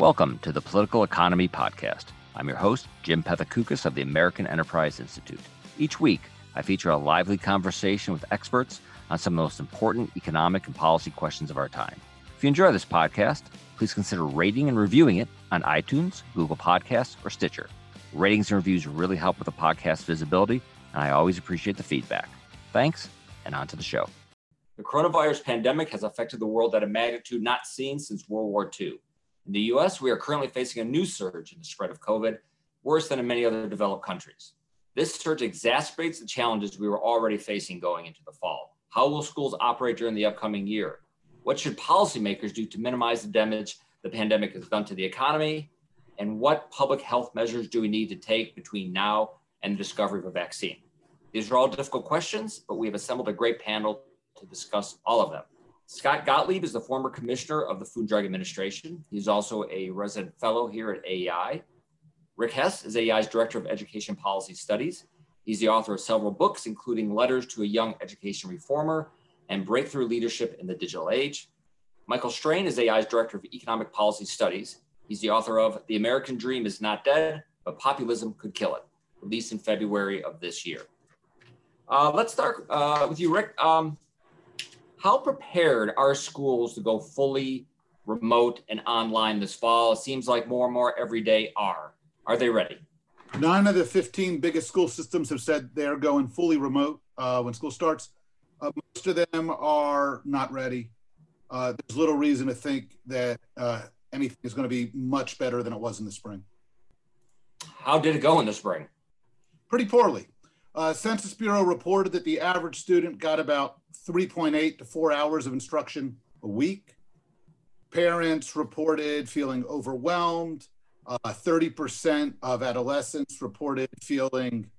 Welcome to the Political Economy Podcast. I'm your host, Jim Pethokoukis of the American Enterprise Institute. Each week, I feature a lively conversation with experts on some of the most important economic and policy questions of our time. If you enjoy this podcast, please consider rating and reviewing it on iTunes, Google Podcasts, or Stitcher. Ratings and reviews really help with the podcast visibility, and I always appreciate the feedback. Thanks, and on to the show. The coronavirus pandemic has affected the world at a magnitude not seen since World War II. In the US, we are currently facing a new surge in the spread of COVID, worse than in many other developed countries. This surge exacerbates the challenges we were already facing going into the fall. How will schools operate during the upcoming year? What should policymakers do to minimize the damage the pandemic has done to the economy? And what public health measures do we need to take between now and the discovery of a vaccine? These are all difficult questions, but we have assembled a great panel to discuss all of them. Scott Gottlieb is the former commissioner of the Food and Drug Administration. He's also a resident fellow here at AEI. Rick Hess is AEI's Director of Education Policy Studies. He's the author of several books, including Letters to a Young Education Reformer and Breakthrough Leadership in the Digital Age. Michael Strain is AEI's Director of Economic Policy Studies. He's the author of The American Dream is Not Dead, but Populism Could Kill It, released in February of this year. Uh, let's start uh, with you, Rick. Um, how prepared are schools to go fully remote and online this fall? It seems like more and more every day are. Are they ready? Nine of the 15 biggest school systems have said they're going fully remote uh, when school starts. Uh, most of them are not ready. Uh, there's little reason to think that uh, anything is going to be much better than it was in the spring. How did it go in the spring? Pretty poorly. Uh, Census Bureau reported that the average student got about 3.8 to 4 hours of instruction a week. Parents reported feeling overwhelmed. Uh, 30% of adolescents reported feeling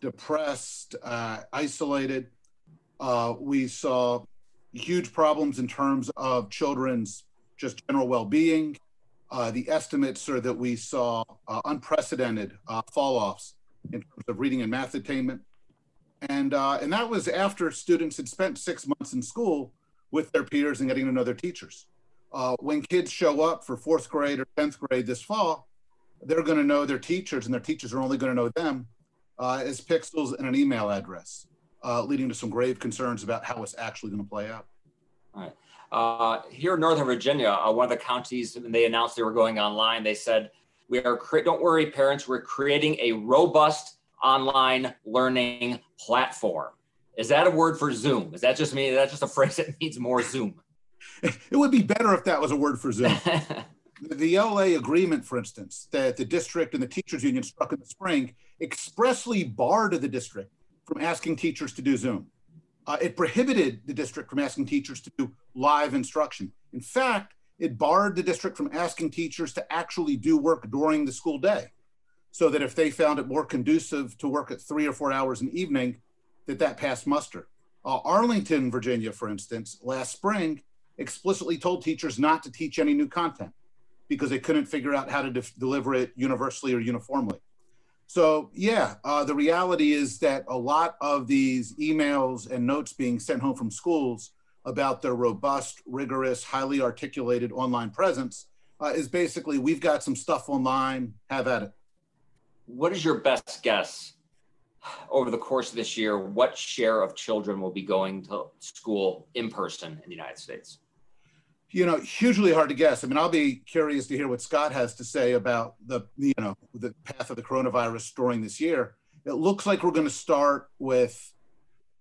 depressed, uh, isolated. Uh, we saw huge problems in terms of children's just general well being. Uh, the estimates are that we saw uh, unprecedented fall offs in terms of reading and math attainment. And, uh, and that was after students had spent six months in school with their peers and getting to know their teachers. Uh, when kids show up for fourth grade or 10th grade this fall, they're going to know their teachers, and their teachers are only going to know them uh, as pixels and an email address, uh, leading to some grave concerns about how it's actually going to play out. All right. Uh, here in Northern Virginia, uh, one of the counties, when they announced they were going online, they said we are, don't worry, parents, we're creating a robust online learning platform. Is that a word for Zoom? Is that just me? That's just a phrase that means more Zoom. It would be better if that was a word for Zoom. the LA agreement, for instance, that the district and the teachers union struck in the spring expressly barred the district from asking teachers to do Zoom. Uh, it prohibited the district from asking teachers to do live instruction. In fact, it barred the district from asking teachers to actually do work during the school day so that if they found it more conducive to work at three or four hours in the evening that that passed muster. Uh, arlington virginia for instance last spring explicitly told teachers not to teach any new content because they couldn't figure out how to de- deliver it universally or uniformly. So yeah uh, the reality is that a lot of these emails and notes being sent home from schools about their robust, rigorous, highly articulated online presence uh, is basically we've got some stuff online, have at it. What is your best guess over the course of this year? What share of children will be going to school in person in the United States? You know, hugely hard to guess. I mean, I'll be curious to hear what Scott has to say about the, you know, the path of the coronavirus during this year. It looks like we're going to start with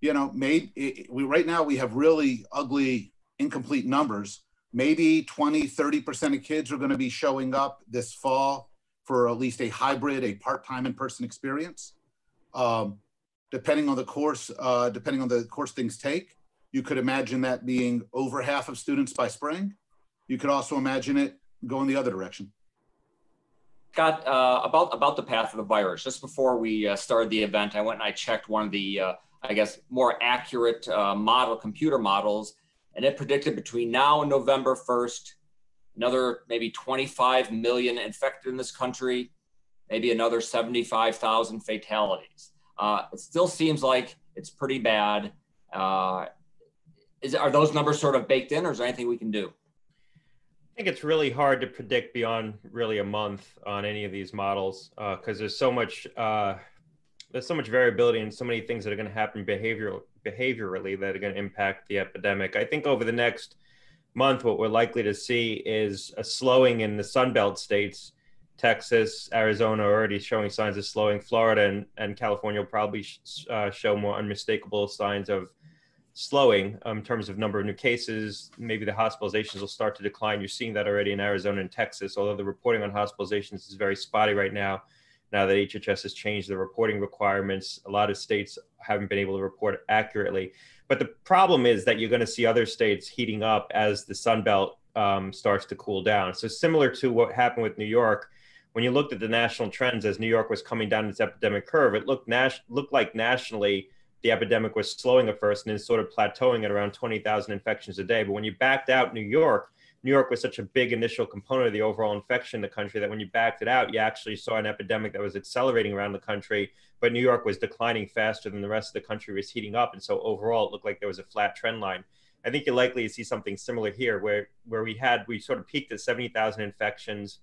you know, maybe we right now we have really ugly, incomplete numbers. Maybe 20, 30% of kids are going to be showing up this fall for at least a hybrid, a part-time in-person experience. Um, depending on the course, uh, depending on the course things take, you could imagine that being over half of students by spring. You could also imagine it going the other direction. Scott, uh, about about the path of the virus. Just before we uh, started the event, I went and I checked one of the uh, I guess, more accurate uh, model, computer models. And it predicted between now and November 1st, another maybe 25 million infected in this country, maybe another 75,000 fatalities. Uh, it still seems like it's pretty bad. Uh, is, are those numbers sort of baked in, or is there anything we can do? I think it's really hard to predict beyond really a month on any of these models because uh, there's so much uh, there's so much variability and so many things that are going to happen behavioral behaviorally that are going to impact the epidemic. I think over the next month, what we're likely to see is a slowing in the Sunbelt states. Texas, Arizona are already showing signs of slowing. Florida and, and California will probably sh- uh, show more unmistakable signs of slowing um, in terms of number of new cases. Maybe the hospitalizations will start to decline. You're seeing that already in Arizona and Texas, although the reporting on hospitalizations is very spotty right now now that HHS has changed the reporting requirements. A lot of states haven't been able to report accurately. But the problem is that you're going to see other states heating up as the Sun Belt um, starts to cool down. So, similar to what happened with New York, when you looked at the national trends as New York was coming down its epidemic curve, it looked, nas- looked like nationally the epidemic was slowing at first and then sort of plateauing at around 20,000 infections a day. But when you backed out New York, New York was such a big initial component of the overall infection in the country that when you backed it out, you actually saw an epidemic that was accelerating around the country. But New York was declining faster than the rest of the country was heating up. And so overall, it looked like there was a flat trend line. I think you're likely to see something similar here where, where we had, we sort of peaked at 70,000 infections.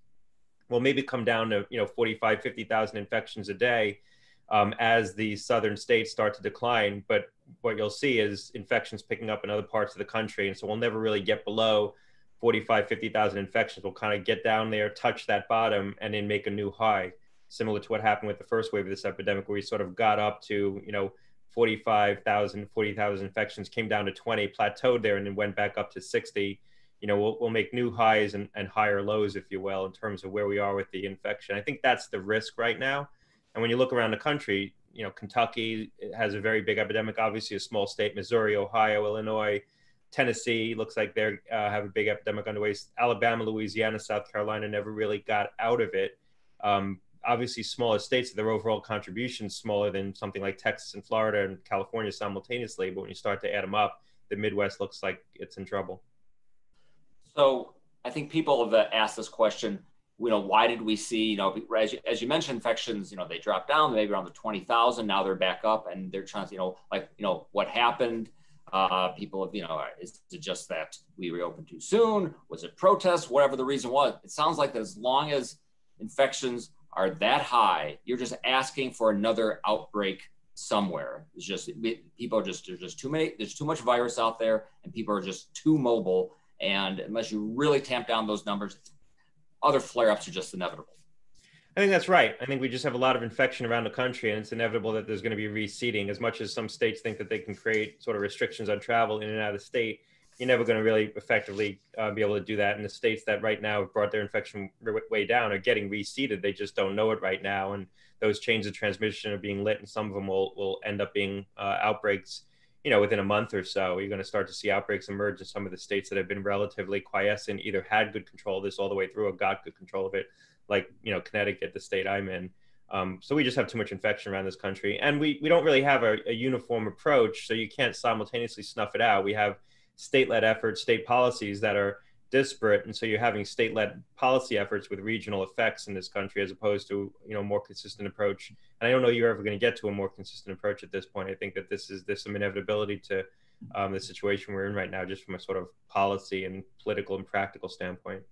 We'll maybe come down to, you know, 45, 50,000 infections a day um, as the southern states start to decline. But what you'll see is infections picking up in other parts of the country. And so we'll never really get below 45, 50,000 infections will kind of get down there, touch that bottom, and then make a new high, similar to what happened with the first wave of this epidemic, where we sort of got up to, you know, 45,000, 40,000 infections, came down to 20, plateaued there, and then went back up to 60. You know, we'll, we'll make new highs and, and higher lows, if you will, in terms of where we are with the infection. I think that's the risk right now. And when you look around the country, you know, Kentucky has a very big epidemic, obviously a small state, Missouri, Ohio, Illinois, Tennessee looks like they uh, have a big epidemic underway. Alabama, Louisiana, South Carolina never really got out of it. Um, obviously, smaller states, their overall contribution smaller than something like Texas and Florida and California simultaneously. But when you start to add them up, the Midwest looks like it's in trouble. So I think people have uh, asked this question. You know, why did we see, you know, as you, as you mentioned, infections, you know, they dropped down maybe around the 20,000. Now they're back up and they're trying to, you know, like, you know, what happened? Uh, people have, you know, is it just that we reopened too soon? Was it protests? Whatever the reason was, it sounds like that as long as infections are that high, you're just asking for another outbreak somewhere. It's just people are just there's just too many. There's too much virus out there, and people are just too mobile. And unless you really tamp down those numbers, other flare-ups are just inevitable. I think that's right. I think we just have a lot of infection around the country, and it's inevitable that there's going to be reseeding. As much as some states think that they can create sort of restrictions on travel in and out of the state, you're never going to really effectively uh, be able to do that. And the states that right now have brought their infection way down are getting reseeded. They just don't know it right now, and those chains of transmission are being lit, and some of them will will end up being uh, outbreaks. You know, within a month or so, you're going to start to see outbreaks emerge in some of the states that have been relatively quiescent, either had good control of this all the way through or got good control of it like you know Connecticut, the state I'm in. Um, so we just have too much infection around this country, and we we don't really have a, a uniform approach. So you can't simultaneously snuff it out. We have state-led efforts, state policies that are disparate, and so you're having state-led policy efforts with regional effects in this country, as opposed to you know more consistent approach. And I don't know you're ever going to get to a more consistent approach at this point. I think that this is there's some inevitability to um, the situation we're in right now, just from a sort of policy and political and practical standpoint.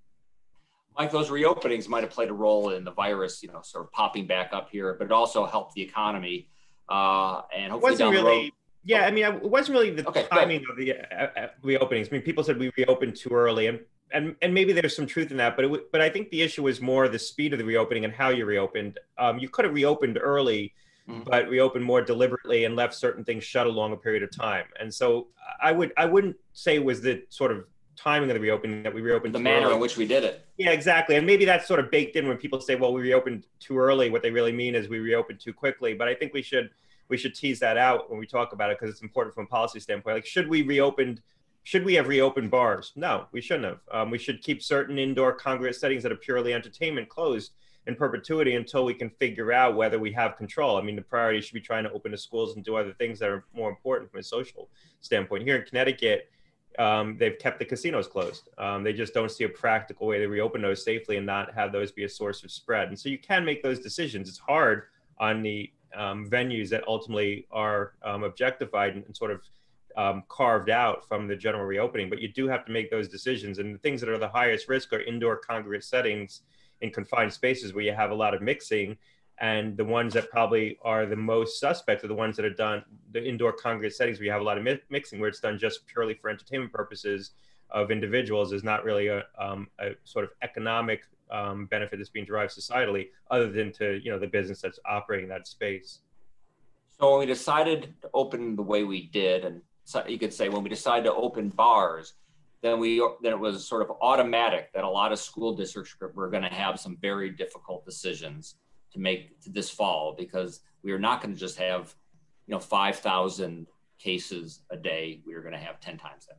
Mike, those reopenings might have played a role in the virus, you know, sort of popping back up here, but it also helped the economy. Uh, and hopefully wasn't really, road, yeah, I mean, it wasn't really the okay, timing of the uh, uh, reopenings. I mean, people said we reopened too early, and and and maybe there's some truth in that, but it, but I think the issue was more the speed of the reopening and how you reopened. Um, you could have reopened early, mm-hmm. but reopened more deliberately and left certain things shut a longer period of time. And so I would I wouldn't say it was the sort of timing of the reopening that we reopened the manner early. in which we did it. Yeah exactly. And maybe that's sort of baked in when people say well we reopened too early. What they really mean is we reopened too quickly. But i think we should we should tease that out when we talk about it because it's important from a policy standpoint. Like should we reopened should we have reopened bars? No we shouldn't have. Um, we should keep certain indoor congregate settings that are purely entertainment closed in perpetuity until we can figure out whether we have control. I mean, the priority should be trying to open the schools and do other things that are more important from a social standpoint. Here in Connecticut, um, they've kept the casinos closed. Um, they just don't see a practical way to reopen those safely and not have those be a source of spread. And so you can make those decisions. It's hard on the um, venues that ultimately are um, objectified and, and, sort of um, carved out from the general reopening, but you do have to make those decisions. And the things that are the highest risk are indoor congregate settings in confined spaces where you have a lot of mixing. And the ones that probably are the most suspect are the ones that are done, the indoor congregate settings where you have a lot of mi- mixing, where it's done just purely for entertainment purposes of individuals is not really a, um, a sort of economic um, benefit that's being derived societally, other than to you know the business that's operating that space. So when we decided to open the way we did, and so you could say when we decided to open bars, then we then it was sort of automatic that a lot of school districts were going to have some very difficult decisions to make to this fall because we are not going to just have you know 5,000 cases a day. We are going to have 10 times that.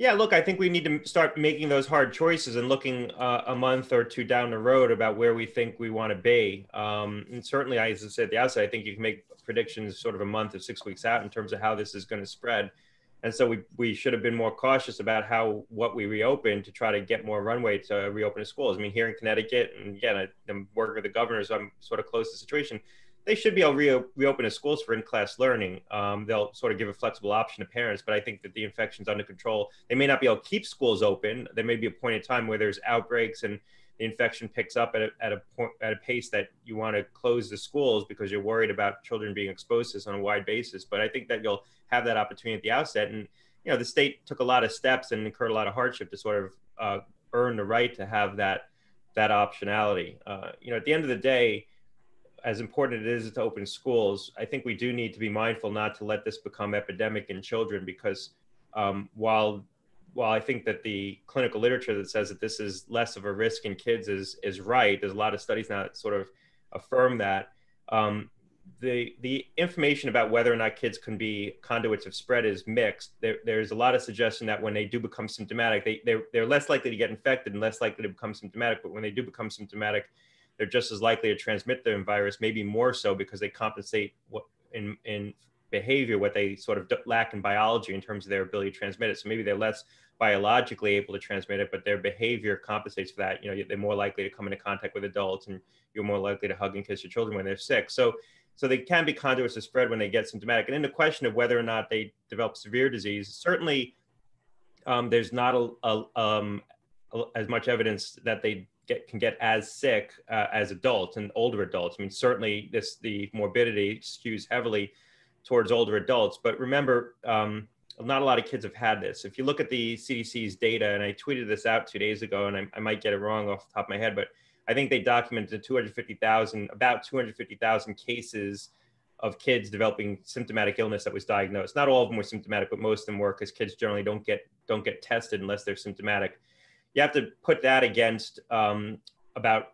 Yeah, look, I think we need to start making those hard choices and looking uh, a month or two down the road about where we think we want to be. Um, and certainly, as I said at the outset, I think you can make predictions sort of a month or six weeks out in terms of how this is going to spread. And so we, we should have been more cautious about how what we reopen to try to get more runway to reopen the schools. I mean, here in Connecticut, and again, I, I'm working with the governor, so I'm sort of close to the situation they should be able to re- reopen the schools for in-class learning. Um, they'll sort of give a flexible option to parents, but I think that the infection's under control. They may not be able to keep schools open. There may be a point in time where there's outbreaks and the infection picks up at a, at a point at a pace that you want to close the schools because you're worried about children being exposed to this on a wide basis. But I think that you'll have that opportunity at the outset. And you know, the state took a lot of steps and incurred a lot of hardship to sort of uh, earn the right to have that that optionality. Uh, you know, at the end of the day as important it is to open schools, I think we do need to be mindful not to let this become epidemic in children because um, while while I think that the clinical literature that says that this is less of a risk in kids is is right, there's a lot of studies now that sort of affirm that. Um, the the information about whether or not kids can be conduits of spread is mixed. There, there's a lot of suggestion that when they do become symptomatic, they they're, they're less likely to get infected and less likely to become symptomatic. But when they do become symptomatic, they're just as likely to transmit the virus, maybe more so because they compensate what in in behavior what they sort of lack in biology in terms of their ability to transmit it. So maybe they're less biologically able to transmit it, but their behavior compensates for that. You know, they're more likely to come into contact with adults, and you're more likely to hug and kiss your children when they're sick. So, so they can be conduits of spread when they get symptomatic. And in the question of whether or not they develop severe disease, certainly um, there's not a, a, um, as much evidence that they get can get as sick uh, as adults and older adults. I mean, certainly this the morbidity skews heavily towards older adults. But remember, um, not a lot of kids have had this. If you look at the CDC's data, and I tweeted this out two days ago, and I, I might get it wrong off the top of my head, but I think they documented 250,000, about 250,000 cases of kids developing symptomatic illness that was diagnosed. Not all of them were symptomatic, but most of them were because kids generally don't get don't get tested unless they're symptomatic. You have to put that against um, about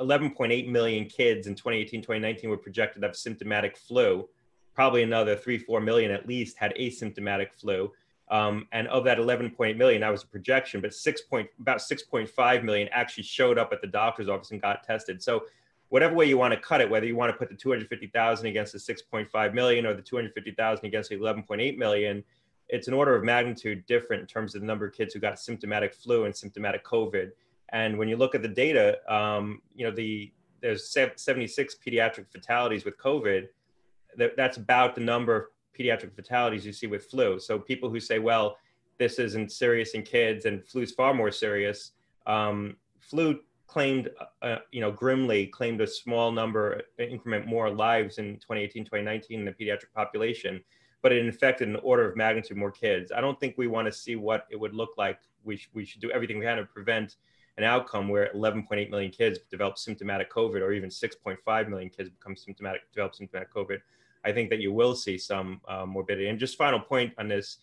11.8 million kids in 2018 2019 were projected to have symptomatic flu. Probably another 3 4 million at least had asymptomatic flu um, and of that 11.8 million that was a projection but 6 point, about 6.5 million actually showed up at the doctor's office and got tested so whatever way you want to cut it whether you want to put the 250000 against the 6.5 million or the 250000 against the 11.8 million it's an order of magnitude different in terms of the number of kids who got symptomatic flu and symptomatic COVID. And when you look at the data, um, you know, the there's 76 pediatric fatalities with COVID. That, that's about the number of pediatric fatalities you see with flu. So people who say, well, this isn't serious in kids and flu's far more serious. Um, flu claimed, uh, you know, grimly claimed a small number, increment more lives in 2018, 2019 in the pediatric population but it infected an order of magnitude more kids. I don't think we want to see what it would look like. We, sh- we should do everything we can to prevent an outcome where 11.8 million kids develop symptomatic COVID, or even 6.5 million kids become symptomatic, develop symptomatic COVID. I think that you will see some uh, morbidity. And just final point on this: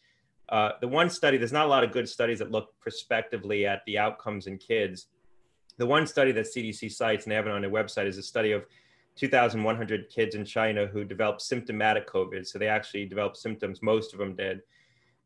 uh, the one study, there's not a lot of good studies that look prospectively at the outcomes in kids. The one study that CDC cites and they have it on their website is a study of 2,100 kids in China who developed symptomatic COVID. So they actually developed symptoms, most of them did.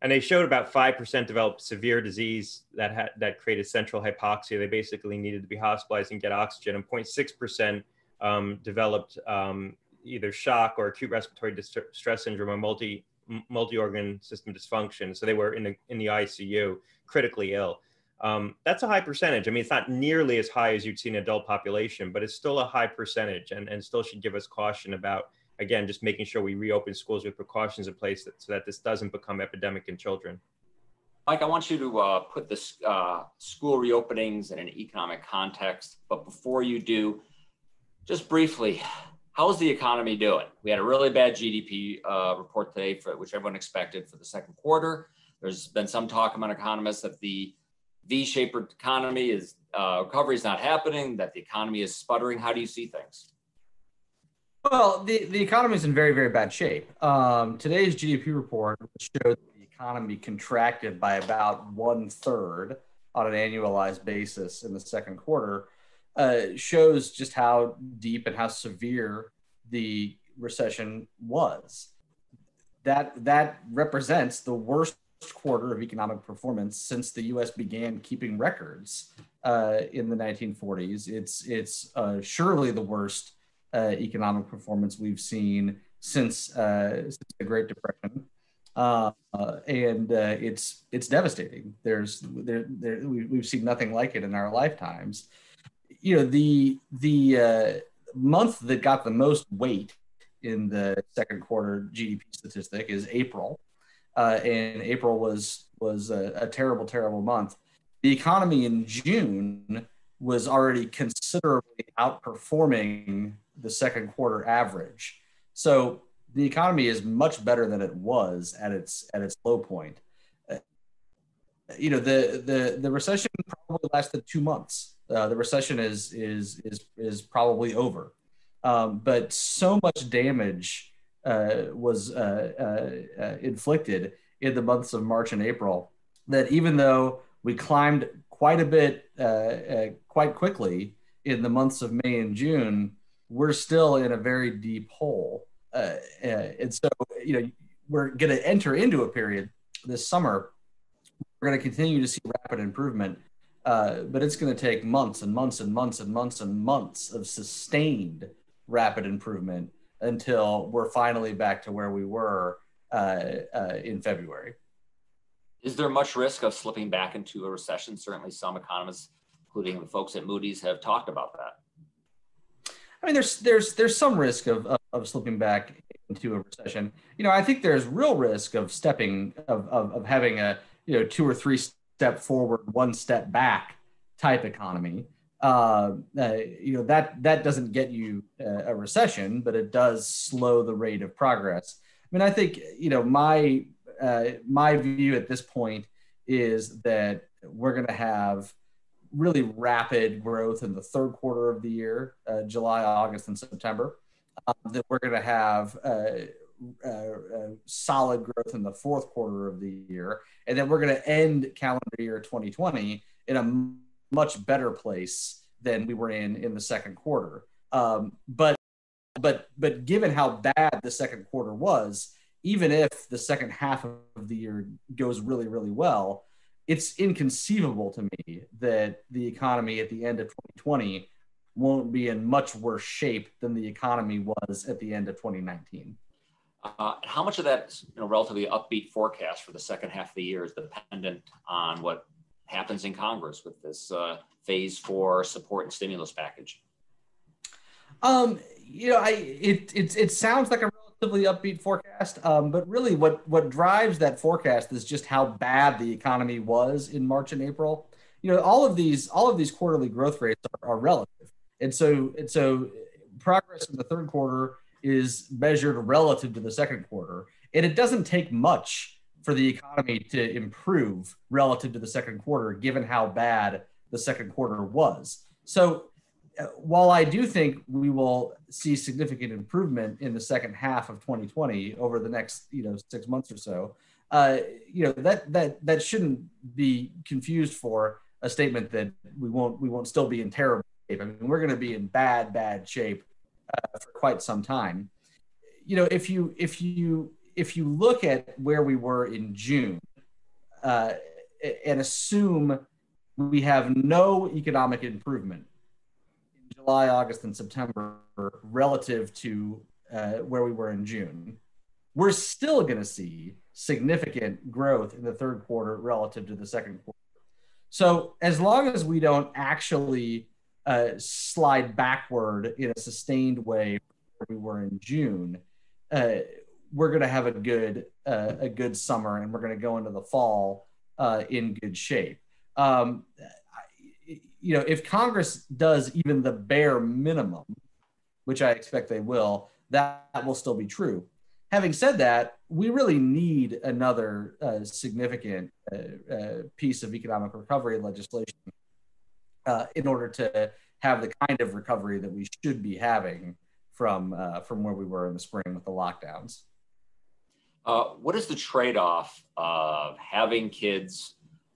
And they showed about 5% developed severe disease that had, that created central hypoxia. They basically needed to be hospitalized and get oxygen. And 0.6% um, developed um, either shock or acute respiratory distress syndrome or multi, multi-organ system dysfunction. So they were in the, in the ICU, critically ill. Um, that's a high percentage. I mean, it's not nearly as high as you'd see in adult population, but it's still a high percentage and, and still should give us caution about again, just making sure we reopen schools with precautions in place that, so that this doesn't become epidemic in children. Mike, I want you to uh, put this uh, school reopenings in an economic context. But before you do, just briefly, how's the economy doing? We had a really bad GDP uh, report today, for which everyone expected for the second quarter. There's been some talk among economists that the V-shaped economy is uh, recovery is not happening, that the economy is sputtering. How do you see things? Well, the, the economy is in very, very bad shape. Um, today's GDP report showed the economy contracted by about one third on an annualized basis in the second quarter. Uh, shows just how deep and how severe the recession was. That that represents the worst quarter of economic performance since the U.S. began keeping records uh, in the 1940s. It's it's uh, surely the worst uh, economic performance we've seen since, uh, since the Great Depression, uh, and uh, it's it's devastating. There's there, there we, we've seen nothing like it in our lifetimes. You know the the month that got the most weight in the second quarter GDP statistic is April uh, and April was was a, a, terrible, terrible month. The economy in June was already considerably outperforming the second quarter average. So the economy is much better than it was at its at its low point. Uh, you know, the the the recession probably lasted two months. Uh, the recession is is is is probably over, um, but so much damage uh, was uh, uh, uh, inflicted in the months of March and April that even though we climbed quite a bit quite quickly in the months of May and June, we're still in a very deep hole. and so, you know, we're going to enter into a period this summer. We're going to continue to see rapid improvement, uh, but it's going to take months and months and months and months and months of sustained rapid improvement until we're finally back to where we were uh, uh, in February. Is there much risk of slipping back into a recession? Certainly, some economists, including the folks at Moody's, have talked about that. I mean, there's there's there's some risk of, of, of slipping back into a recession. You know, I think there's real risk of stepping of, of, of having a you know two or three step forward, one step back type economy uh, uh, you know that that doesn't get you a recession, but it does slow the rate of progress. I mean, I think you know my uh, my view at this point is that we're going to have really rapid growth in the third quarter of the year, uh, July, August, and September. Um, that we're going to have uh, uh, solid growth in the fourth quarter of the year, and then we're going to end calendar year 2020 in a much better place than we were in in the second quarter. Um, but but but given how bad the second quarter was, even if the second half of the year goes really really well, it's inconceivable to me that the economy at the end of 2020 won't be in much worse shape than the economy was at the end of 2019. Uh, how much of that you know, relatively upbeat forecast for the second half of the year is dependent on what happens in Congress with this uh, phase four support and stimulus package? Um, you know, I it it it sounds like a relatively upbeat forecast, um, but really, what what drives that forecast is just how bad the economy was in March and April. You know, all of these all of these quarterly growth rates are, are relative, and so and so progress in the third quarter is measured relative to the second quarter, and it doesn't take much for the economy to improve relative to the second quarter, given how bad the second quarter was. So, uh, while I do think we will see significant improvement in the second half of 2020 over the next, you know, six months or so, uh, you know that that that shouldn't be confused for a statement that we won't we won't still be in terrible shape. I mean, we're going to be in bad bad shape uh, for quite some time. You know, if you if you if you look at where we were in June uh, and assume we have no economic improvement in July, August, and September relative to uh, where we were in June, we're still going to see significant growth in the third quarter relative to the second quarter. So, as long as we don't actually slide backward in a sustained way where we were in June, uh, we're going to have a good uh, a good summer and we're going to go into the fall uh, in good shape. Um, you know, if Congress does even the bare minimum, which I expect they will, that will still be true. Having said that, we really need another uh, significant uh, uh, piece of economic recovery legislation uh, in order to have the kind of recovery that we should be having from uh, from where we were in the spring with the lockdowns. Uh, what is the trade-off of having kids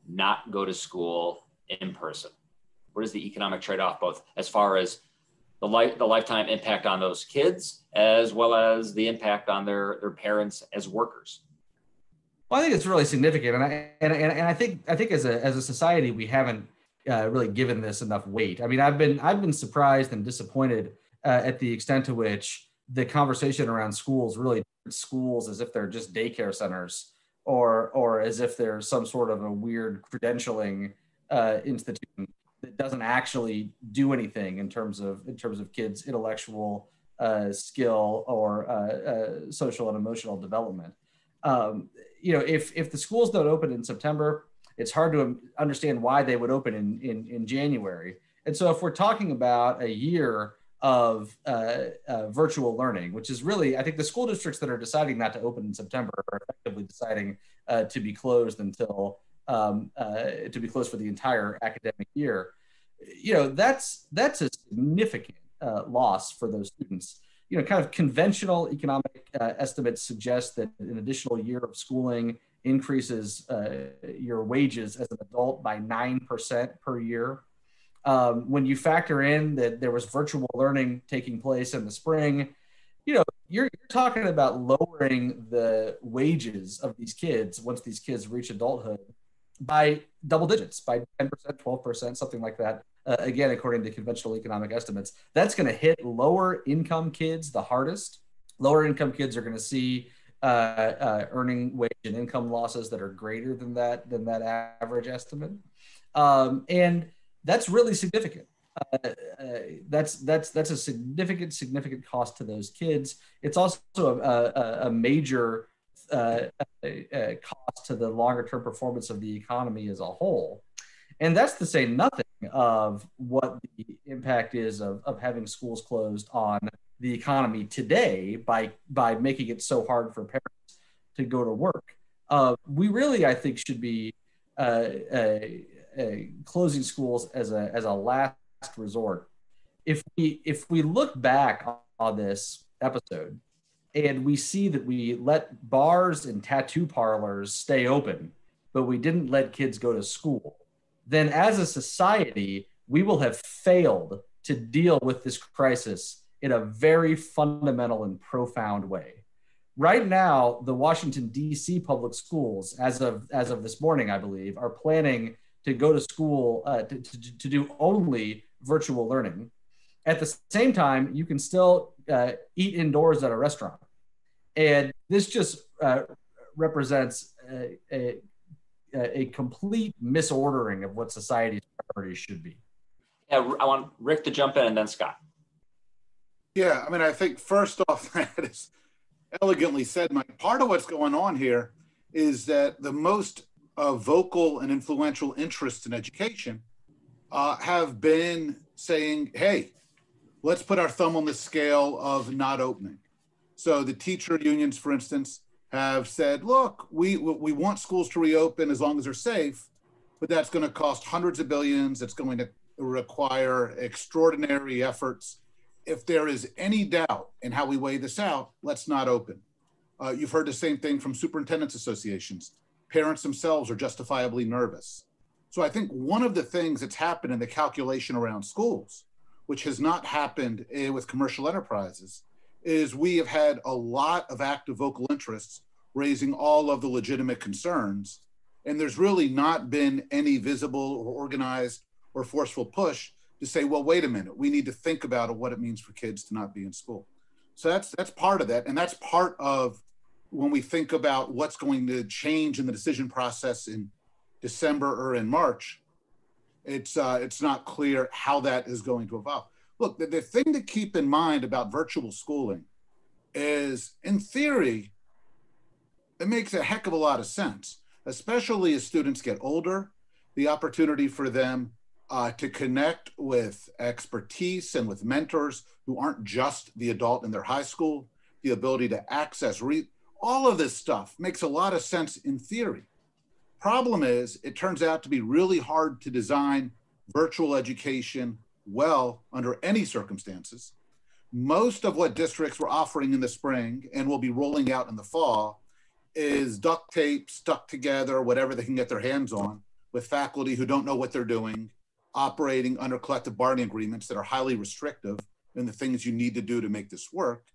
not go to school in person? What is the economic trade-off, both as far as the life the lifetime impact on those kids, as well as the impact on their their parents as workers? Well, I think it's really significant, and I and, and, and I think I think as a as a society we haven't uh, really given this enough weight. I mean, I've been I've been surprised and disappointed uh, at the extent to which the conversation around schools really schools as if they're just daycare centers or or as if they're some sort of a weird credentialing uh, institution that doesn't actually do anything in terms of in terms of kids intellectual uh, skill or uh, uh social and emotional development um, you know if if the schools don't open in september it's hard to understand why they would open in, in in january and so if we're talking about a year of uh, uh, virtual learning, which is really, I think the school districts that are deciding not to open in September are effectively deciding uh, to be closed until um, uh, to be closed for the entire academic year. You know, that's that's a significant uh, loss for those students. You know, kind of conventional economic uh, estimates suggest that an additional year of schooling increases your wages as an adult by nine percent per year um, when you factor in that there was virtual learning taking place in the spring, you know, you're, you're talking about lowering the wages of these kids once these kids reach adulthood by double digits, by 10%, 12%, something like that. Uh, again, according to conventional economic estimates, that's going to hit lower income kids the hardest. Lower income kids are going to see uh, uh, earning wage and income losses that are greater than that than that average estimate. Um, and that's really significant. Uh, uh, that's that's that's a significant significant cost to those kids. It's also a, a, a major uh, a, cost to the longer term performance of the economy as a whole. And that's to say nothing of what the impact is of, of having schools closed on the economy today by by making it so hard for parents to go to work. Uh, we really, I think, should be uh, uh, uh, closing schools as a as a last resort. If we if we look back on this episode and we see that we let bars and tattoo parlors stay open, but we didn't let kids go to school, then as a society, we will have failed to deal with this crisis in a very fundamental and profound way. Right now, the Washington D.C. public schools, as of as of this morning, I believe, are planning to go to school uh, to, to, to, do only virtual learning. At the same time, you can still uh, eat indoors at a restaurant. And this just uh, represents a, a, a, complete misordering of what society's priorities should be. Yeah, I want Rick to jump in and then Scott. Yeah, I mean, I think first off, that is elegantly said. My part of what's going on here is that the most uh, vocal and influential interests in education uh, have been saying, hey, let's put our thumb on the scale of not opening. So the teacher unions, for instance, have said, look, we, we want schools to reopen as long as they're safe, but that's going to cost hundreds of billions. It's going to require extraordinary efforts. If there is any doubt in how we weigh this out, let's not open. Uh, you've heard the same thing from superintendents associations parents themselves are justifiably nervous. So I think one of the things that's happened in the calculation around schools, which has not happened eh, with commercial enterprises, is we have had a lot of active vocal interests raising all of the legitimate concerns. And there's really not been any visible or organized or forceful push to say, well, wait a minute, we need to think about what it means for kids to not be in school. So that's that's part of that. And that's part of when we think about what's going to change in the decision process in December or in March, it's uh, it's not clear how that is going to evolve. Look, the, the thing to keep in mind about virtual schooling is in theory, it makes a heck of a lot of sense, especially as students get older, the opportunity for them uh, to connect with expertise and with mentors who aren't just the adult in their high school, the ability to access, re- all of this stuff makes a lot of sense in theory. Problem is, it turns out to be really hard to design virtual education well under any circumstances. Most of what districts were offering in the spring and will be rolling out in the fall is duct tape stuck together, whatever they can get their hands on, with faculty who don't know what they're doing, operating under collective bargaining agreements that are highly restrictive in the things you need to do to make this work.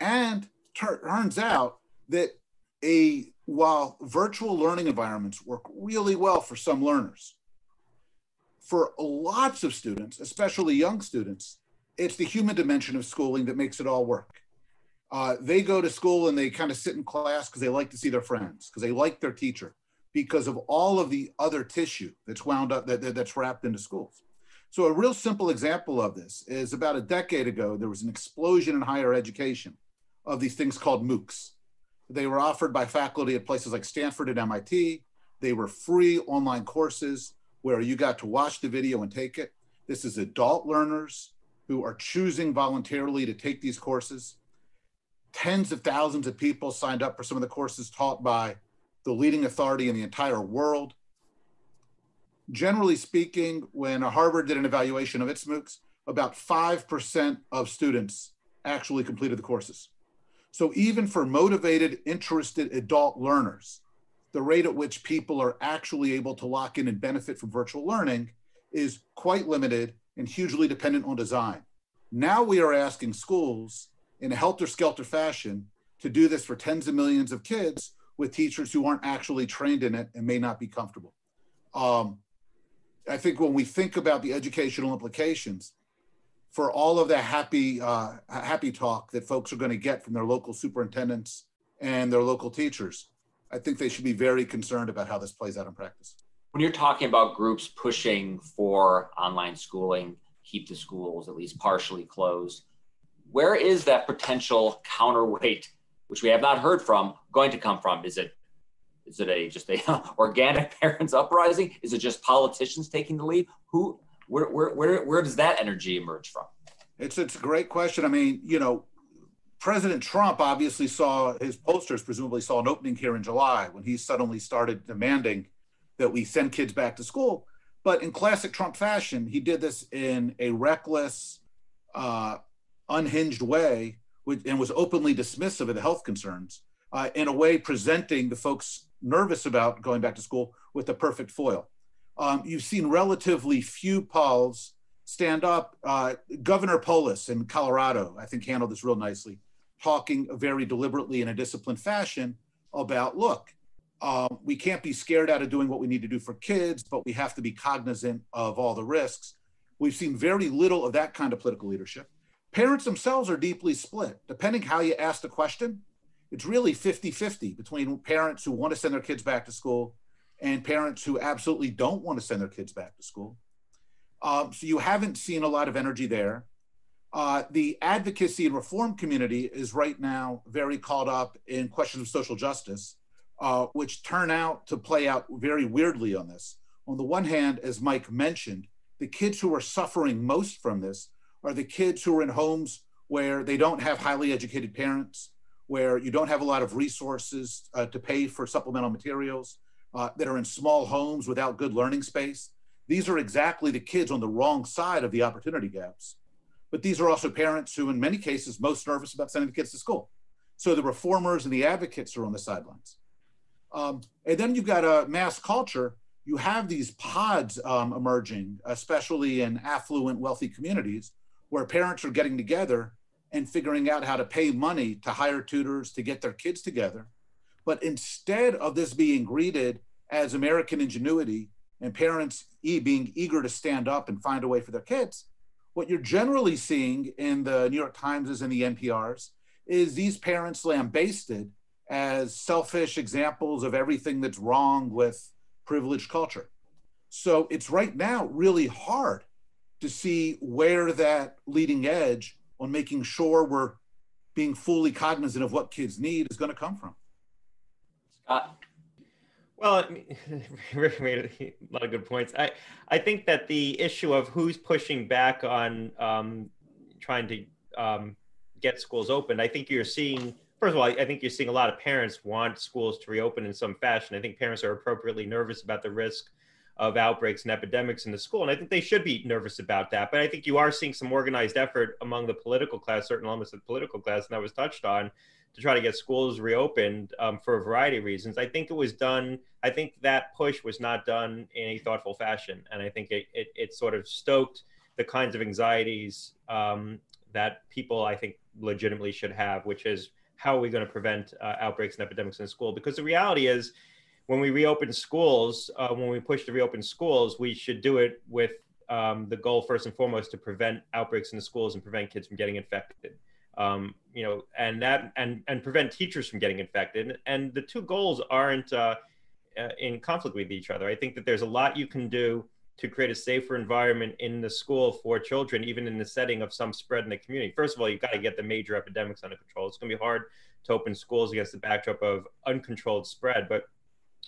And turns out that a while virtual learning environments work really well for some learners, for lots of students, especially young students, it's the human dimension of schooling that makes it all work. Uh, they go to school and they kind of sit in class because they like to see their friends, because they like their teacher, because of all of the other tissue that's wound up, that, that, that's wrapped into schools. So, a real simple example of this is about a decade ago, there was an explosion in higher education of these things called MOOCs. They were offered by faculty at places like Stanford and MIT. They were free online courses where you got to watch the video and take it. This is adult learners who are choosing voluntarily to take these courses. Tens of thousands of people signed up for some of the courses taught by the leading authority in the entire world. Generally speaking, when Harvard did an evaluation of its MOOCs, about 5% of students actually completed the courses. So even for motivated, interested adult learners, the rate at which people are actually able to lock in and benefit from virtual learning is quite limited and hugely dependent on design. Now we are asking schools in a helter-skelter fashion to do this for tens of millions of kids with teachers who aren't actually trained in it and may not be comfortable. Um, I think when we think about the educational implications, for all of the happy uh, happy talk that folks are going to get from their local superintendents and their local teachers. I think they should be very concerned about how this plays out in practice. When you're talking about groups pushing for online schooling, keep the schools at least partially closed, where is that potential counterweight, which we have not heard from, going to come from? Is it is it a just a organic parents uprising? Is it just politicians taking the lead? Who where, where, where, where does that energy emerge from? It's, it's a great question. I mean, you know, President Trump obviously saw his posters, presumably saw an opening here in July when he suddenly started demanding that we send kids back to school. But in classic Trump fashion, he did this in a reckless, uh, unhinged way and was openly dismissive of the health concerns, uh, in a way presenting the folks nervous about going back to school with the perfect foil. Um, you've seen relatively few pols stand up. Uh, Governor Polis in Colorado, I think, handled this real nicely, talking very deliberately in a disciplined fashion about look, um, we can't be scared out of doing what we need to do for kids, but we have to be cognizant of all the risks. We've seen very little of that kind of political leadership. Parents themselves are deeply split. Depending how you ask the question, it's really 50 50 between parents who want to send their kids back to school and parents who absolutely don't want to send their kids back to school. Um, so you haven't seen a lot of energy there. Uh, the advocacy and reform community is right now very caught up in questions of social justice, uh, which turn out to play out very weirdly on this. On the one hand, as Mike mentioned, the kids who are suffering most from this are the kids who are in homes where they don't have highly educated parents, where you don't have a lot of resources uh, to pay for supplemental materials, uh, that are in small homes without good learning space. These are exactly the kids on the wrong side of the opportunity gaps. But these are also parents who, in many cases, most nervous about sending the kids to school. So the reformers and the advocates are on the sidelines. Um, and then you've got a mass culture. You have these pods um, emerging, especially in affluent, wealthy communities, where parents are getting together and figuring out how to pay money to hire tutors to get their kids together but instead of this being greeted as American ingenuity and parents e- being eager to stand up and find a way for their kids, what you're generally seeing in the New York Times and the NPRs is these parents lambasted as selfish examples of everything that's wrong with privileged culture. So it's right now really hard to see where that leading edge on making sure we're being fully cognizant of what kids need is going to come from. Scott? Well, I mean, Rick made a lot of good points. I, I think that the issue of who's pushing back on um, trying to um, get schools open, I think you're seeing, first of all, I think you're seeing a lot of parents want schools to reopen in some fashion. I think parents are appropriately nervous about the risk of outbreaks and epidemics in the school. And I think they should be nervous about that. But I think you are seeing some organized effort among the political class, certain elements of the political class, and that was touched on, to try to get schools reopened um, for a variety of reasons. I think it was done, I think that push was not done in a thoughtful fashion. And I think it, it, it sort of stoked the kinds of anxieties um, that people, I think, legitimately should have, which is how are we going to prevent uh, outbreaks and epidemics in school? Because the reality is, when we reopen schools, uh, when we push to reopen schools, we should do it with um, the goal first and foremost to prevent outbreaks in the schools and prevent kids from getting infected. Um, you know, and that and and prevent teachers from getting infected. And the two goals aren't uh, uh, in conflict with each other. I think that there's a lot you can do to create a safer environment in the school for children, even in the setting of some spread in the community. First of all, you've got to get the major epidemics under control. It's going to be hard to open schools against the backdrop of uncontrolled spread, but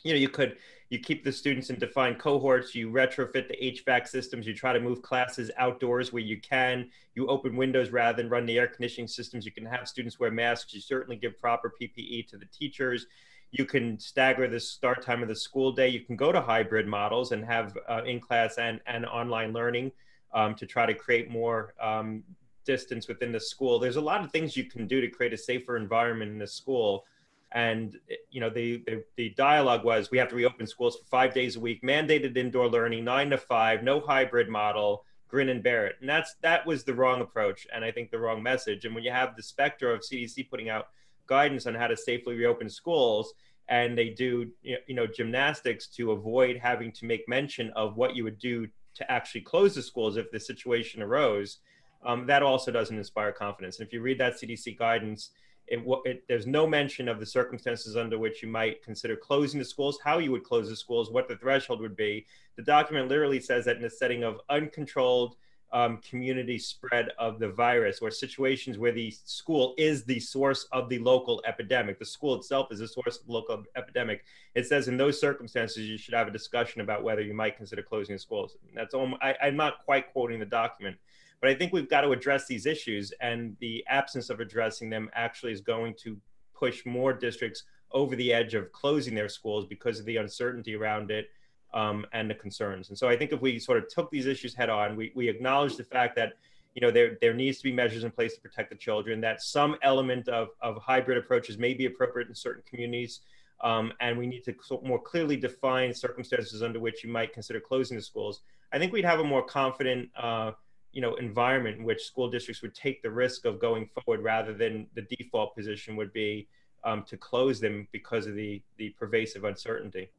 you know you could you keep the students in defined cohorts you retrofit the hvac systems you try to move classes outdoors where you can you open windows rather than run the air conditioning systems you can have students wear masks you certainly give proper ppe to the teachers you can stagger the start time of the school day you can go to hybrid models and have uh, in class and, and online learning um, to try to create more um, distance within the school. There's a lot of things you can do to create a safer environment in the school and you know the, the, the dialogue was we have to reopen schools for five days a week mandated indoor learning nine to five no hybrid model grin and bear it. And that's that was the wrong approach and i think the wrong message. And when you have the specter of cdc putting out guidance on how to safely reopen schools and they do you know gymnastics to avoid having to make mention of what you would do to actually close the schools if the situation arose um, that also doesn't inspire confidence. And if you read that cdc guidance it, it, there's no mention of the circumstances under which you might consider closing the schools, how you would close the schools, what the threshold would be. The document literally says that in a setting of uncontrolled um, community spread of the virus or situations where the school is the source of the local epidemic. The school itself is the source of the local epidemic. It says in those circumstances, you should have a discussion about whether you might consider closing the schools. That's almost, I, I'm not quite quoting the document, but I think we've got to address these issues, and the absence of addressing them actually is going to push more districts over the edge of closing their schools because of the uncertainty around it um, and the concerns. And so I think if we sort of took these issues head on, we, we acknowledge the fact that you know there, there needs to be measures in place to protect the children, that some element of, of hybrid approaches may be appropriate in certain communities. Um, and we need to more clearly define circumstances under which you might consider closing the schools. I think we'd have a more confident uh, you know environment in which school districts would take the risk of going forward rather than the default position would be um, to close them because of the the pervasive uncertainty.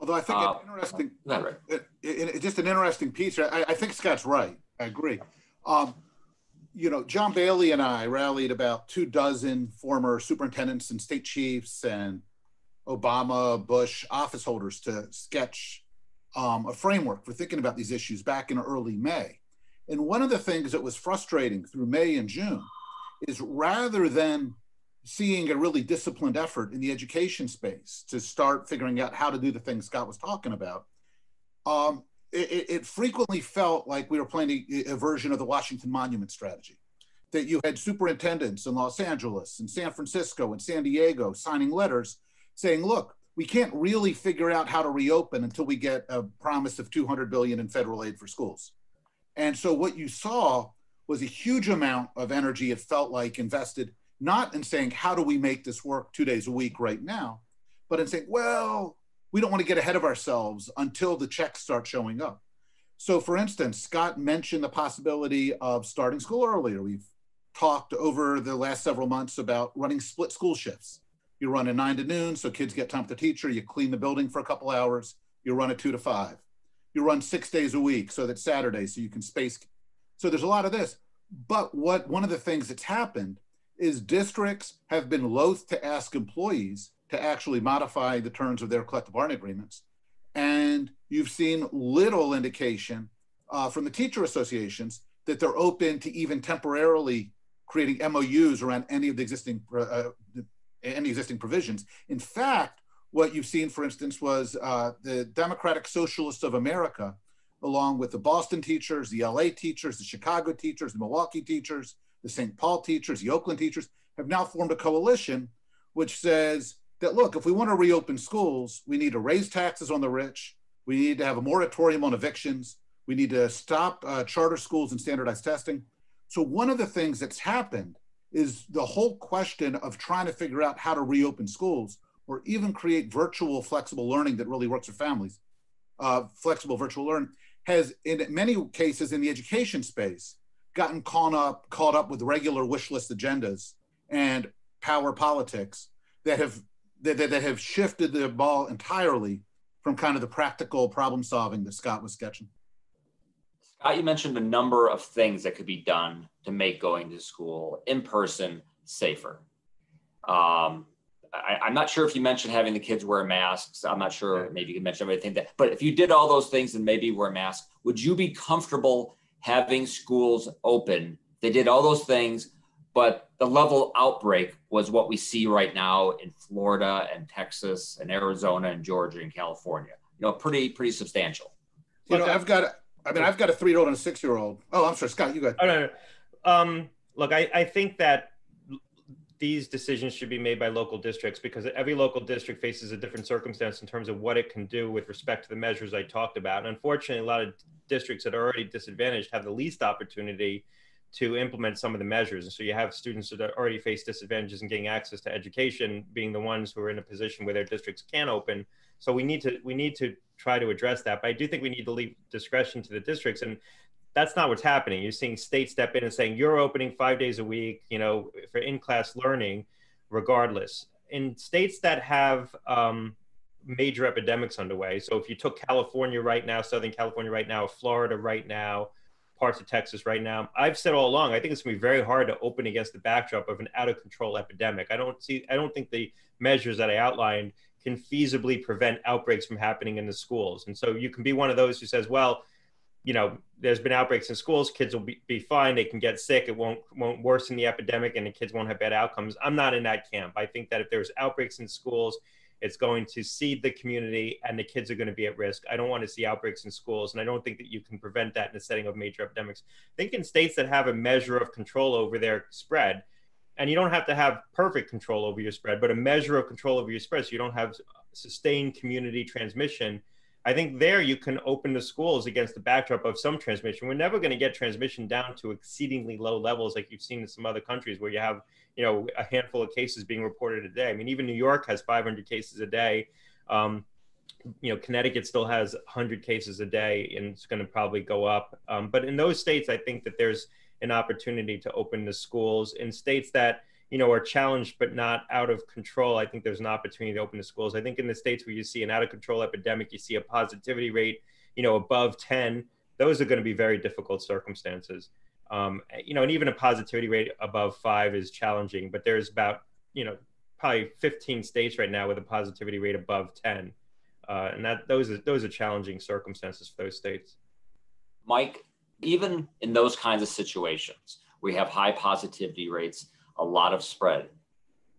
Although I think uh, an interesting, right. it, it, it, just an interesting piece. I, I, think Scott's right. I agree. Um, you know, John Bailey and I rallied about two dozen former superintendents and state chiefs and Obama, Bush office holders to sketch um, a framework for thinking about these issues back in early May. And one of the things that was frustrating through May and June is rather than seeing a really disciplined effort in the education space to start figuring out how to do the things Scott was talking about, um, it, it, frequently felt like we were playing a, a version of the Washington Monument strategy. That you had superintendents in Los Angeles and San Francisco and San Diego signing letters saying, look, we can't really figure out how to reopen until we get a promise of 200 billion in federal aid for schools. And so what you saw was a huge amount of energy, it felt like, invested not in saying, how do we make this work two days a week right now, but in saying, well, we don't want to get ahead of ourselves until the checks start showing up. So, for instance, Scott mentioned the possibility of starting school earlier. We've talked over the last several months about running split school shifts. You run a nine to noon, so kids get time with the teacher. You clean the building for a couple hours. You run a two to five you run six days a week so that Saturday, so you can space. So there's a lot of this. But what one of the things that's happened is districts have been loath to ask employees to actually modify the terms of their collective bargaining agreements. And you've seen little indication uh, from the teacher associations that they're open to even temporarily creating MOUs around any of the existing uh, uh any existing provisions. In fact, what you've seen, for instance, was uh, the Democratic Socialists of America, along with the Boston teachers, the LA teachers, the Chicago teachers, the Milwaukee teachers, the St. Paul teachers, the Oakland teachers, have now formed a coalition which says that look, if we want to reopen schools, we need to raise taxes on the rich, we need to have a moratorium on evictions, we need to stop uh, charter schools and standardized testing. So, one of the things that's happened is the whole question of trying to figure out how to reopen schools or even create virtual flexible learning that really works for families, uh, flexible virtual learning has in many cases in the education space gotten caught up caught up with regular wish list agendas and power politics that have that, that, that have shifted the ball entirely from kind of the practical problem solving that Scott was sketching. Scott, you mentioned a number of things that could be done to make going to school in person safer. Um, I, am not sure if you mentioned having the kids wear masks. I'm not sure. Maybe you can mention everything that. But if you did all those things and maybe wear masks, would you be comfortable having schools open? They did all those things, but the level outbreak was what we see right now in Florida and Texas and Arizona and Georgia and California. You know, pretty pretty substantial. You know, I've got I mean, I've got a three year old and a six year old. Oh, I'm sorry, Scott, you go. Oh, no, no. Um, look, I, I think that these decisions should be made by local districts because every local district faces a different circumstance in terms of what it can do with respect to the measures I talked about. And unfortunately, a lot of districts that are already disadvantaged have the least opportunity to implement some of the measures. And so you have students that already face disadvantages in getting access to education being the ones who are in a position where their districts can open. So we need to we need to try to address that. But I do think we need to leave discretion to the districts. And that's not what's happening. You're seeing states step in and saying you're opening five days a week, you know, for in-class learning, regardless. In states that have um, major epidemics underway, so if you took California right now, Southern California right now, Florida right now, parts of Texas right now. I've said all along, I think it's going to be very hard to open against the backdrop of an out of control epidemic. I don't see, I don't think the measures that I outlined can feasibly prevent outbreaks from happening in the schools. And so you can be one of those who says, well, you know, there's been outbreaks in schools, kids will be, be fine, they can get sick, it won't won't worsen the epidemic and the kids won't have bad outcomes. I'm not in that camp. I think that if there's outbreaks in schools, it's going to seed the community and the kids are going to be at risk. I don't want to see outbreaks in schools, and I don't think that you can prevent that in the setting of major epidemics. I think in states that have a measure of control over their spread, and you don't have to have perfect control over your spread, but a measure of control over your spread so you don't have sustained community transmission. I think there you can open the schools against the backdrop of some transmission. We're never going to get transmission down to exceedingly low levels like you've seen in some other countries where you have you know a handful of cases being reported a day. I mean, even New York has 500 cases a day. Um, you know, Connecticut still has 100 cases a day, and it's going to probably go up. Um, but in those states, I think that there's an opportunity to open the schools. In states that you know are challenged but not out of control, I think there's an opportunity to open the schools. I think in the states where you see an out of control epidemic, you see a positivity rate, you know, above 10. Those are going to be very difficult circumstances. Um, you know, and even a positivity rate above five is challenging, but there's about, you know, probably 15 states right now with a positivity rate above 10. Uh, and that those are those are challenging circumstances for those states. Mike, even in those kinds of situations, we have high positivity rates, a lot of spread.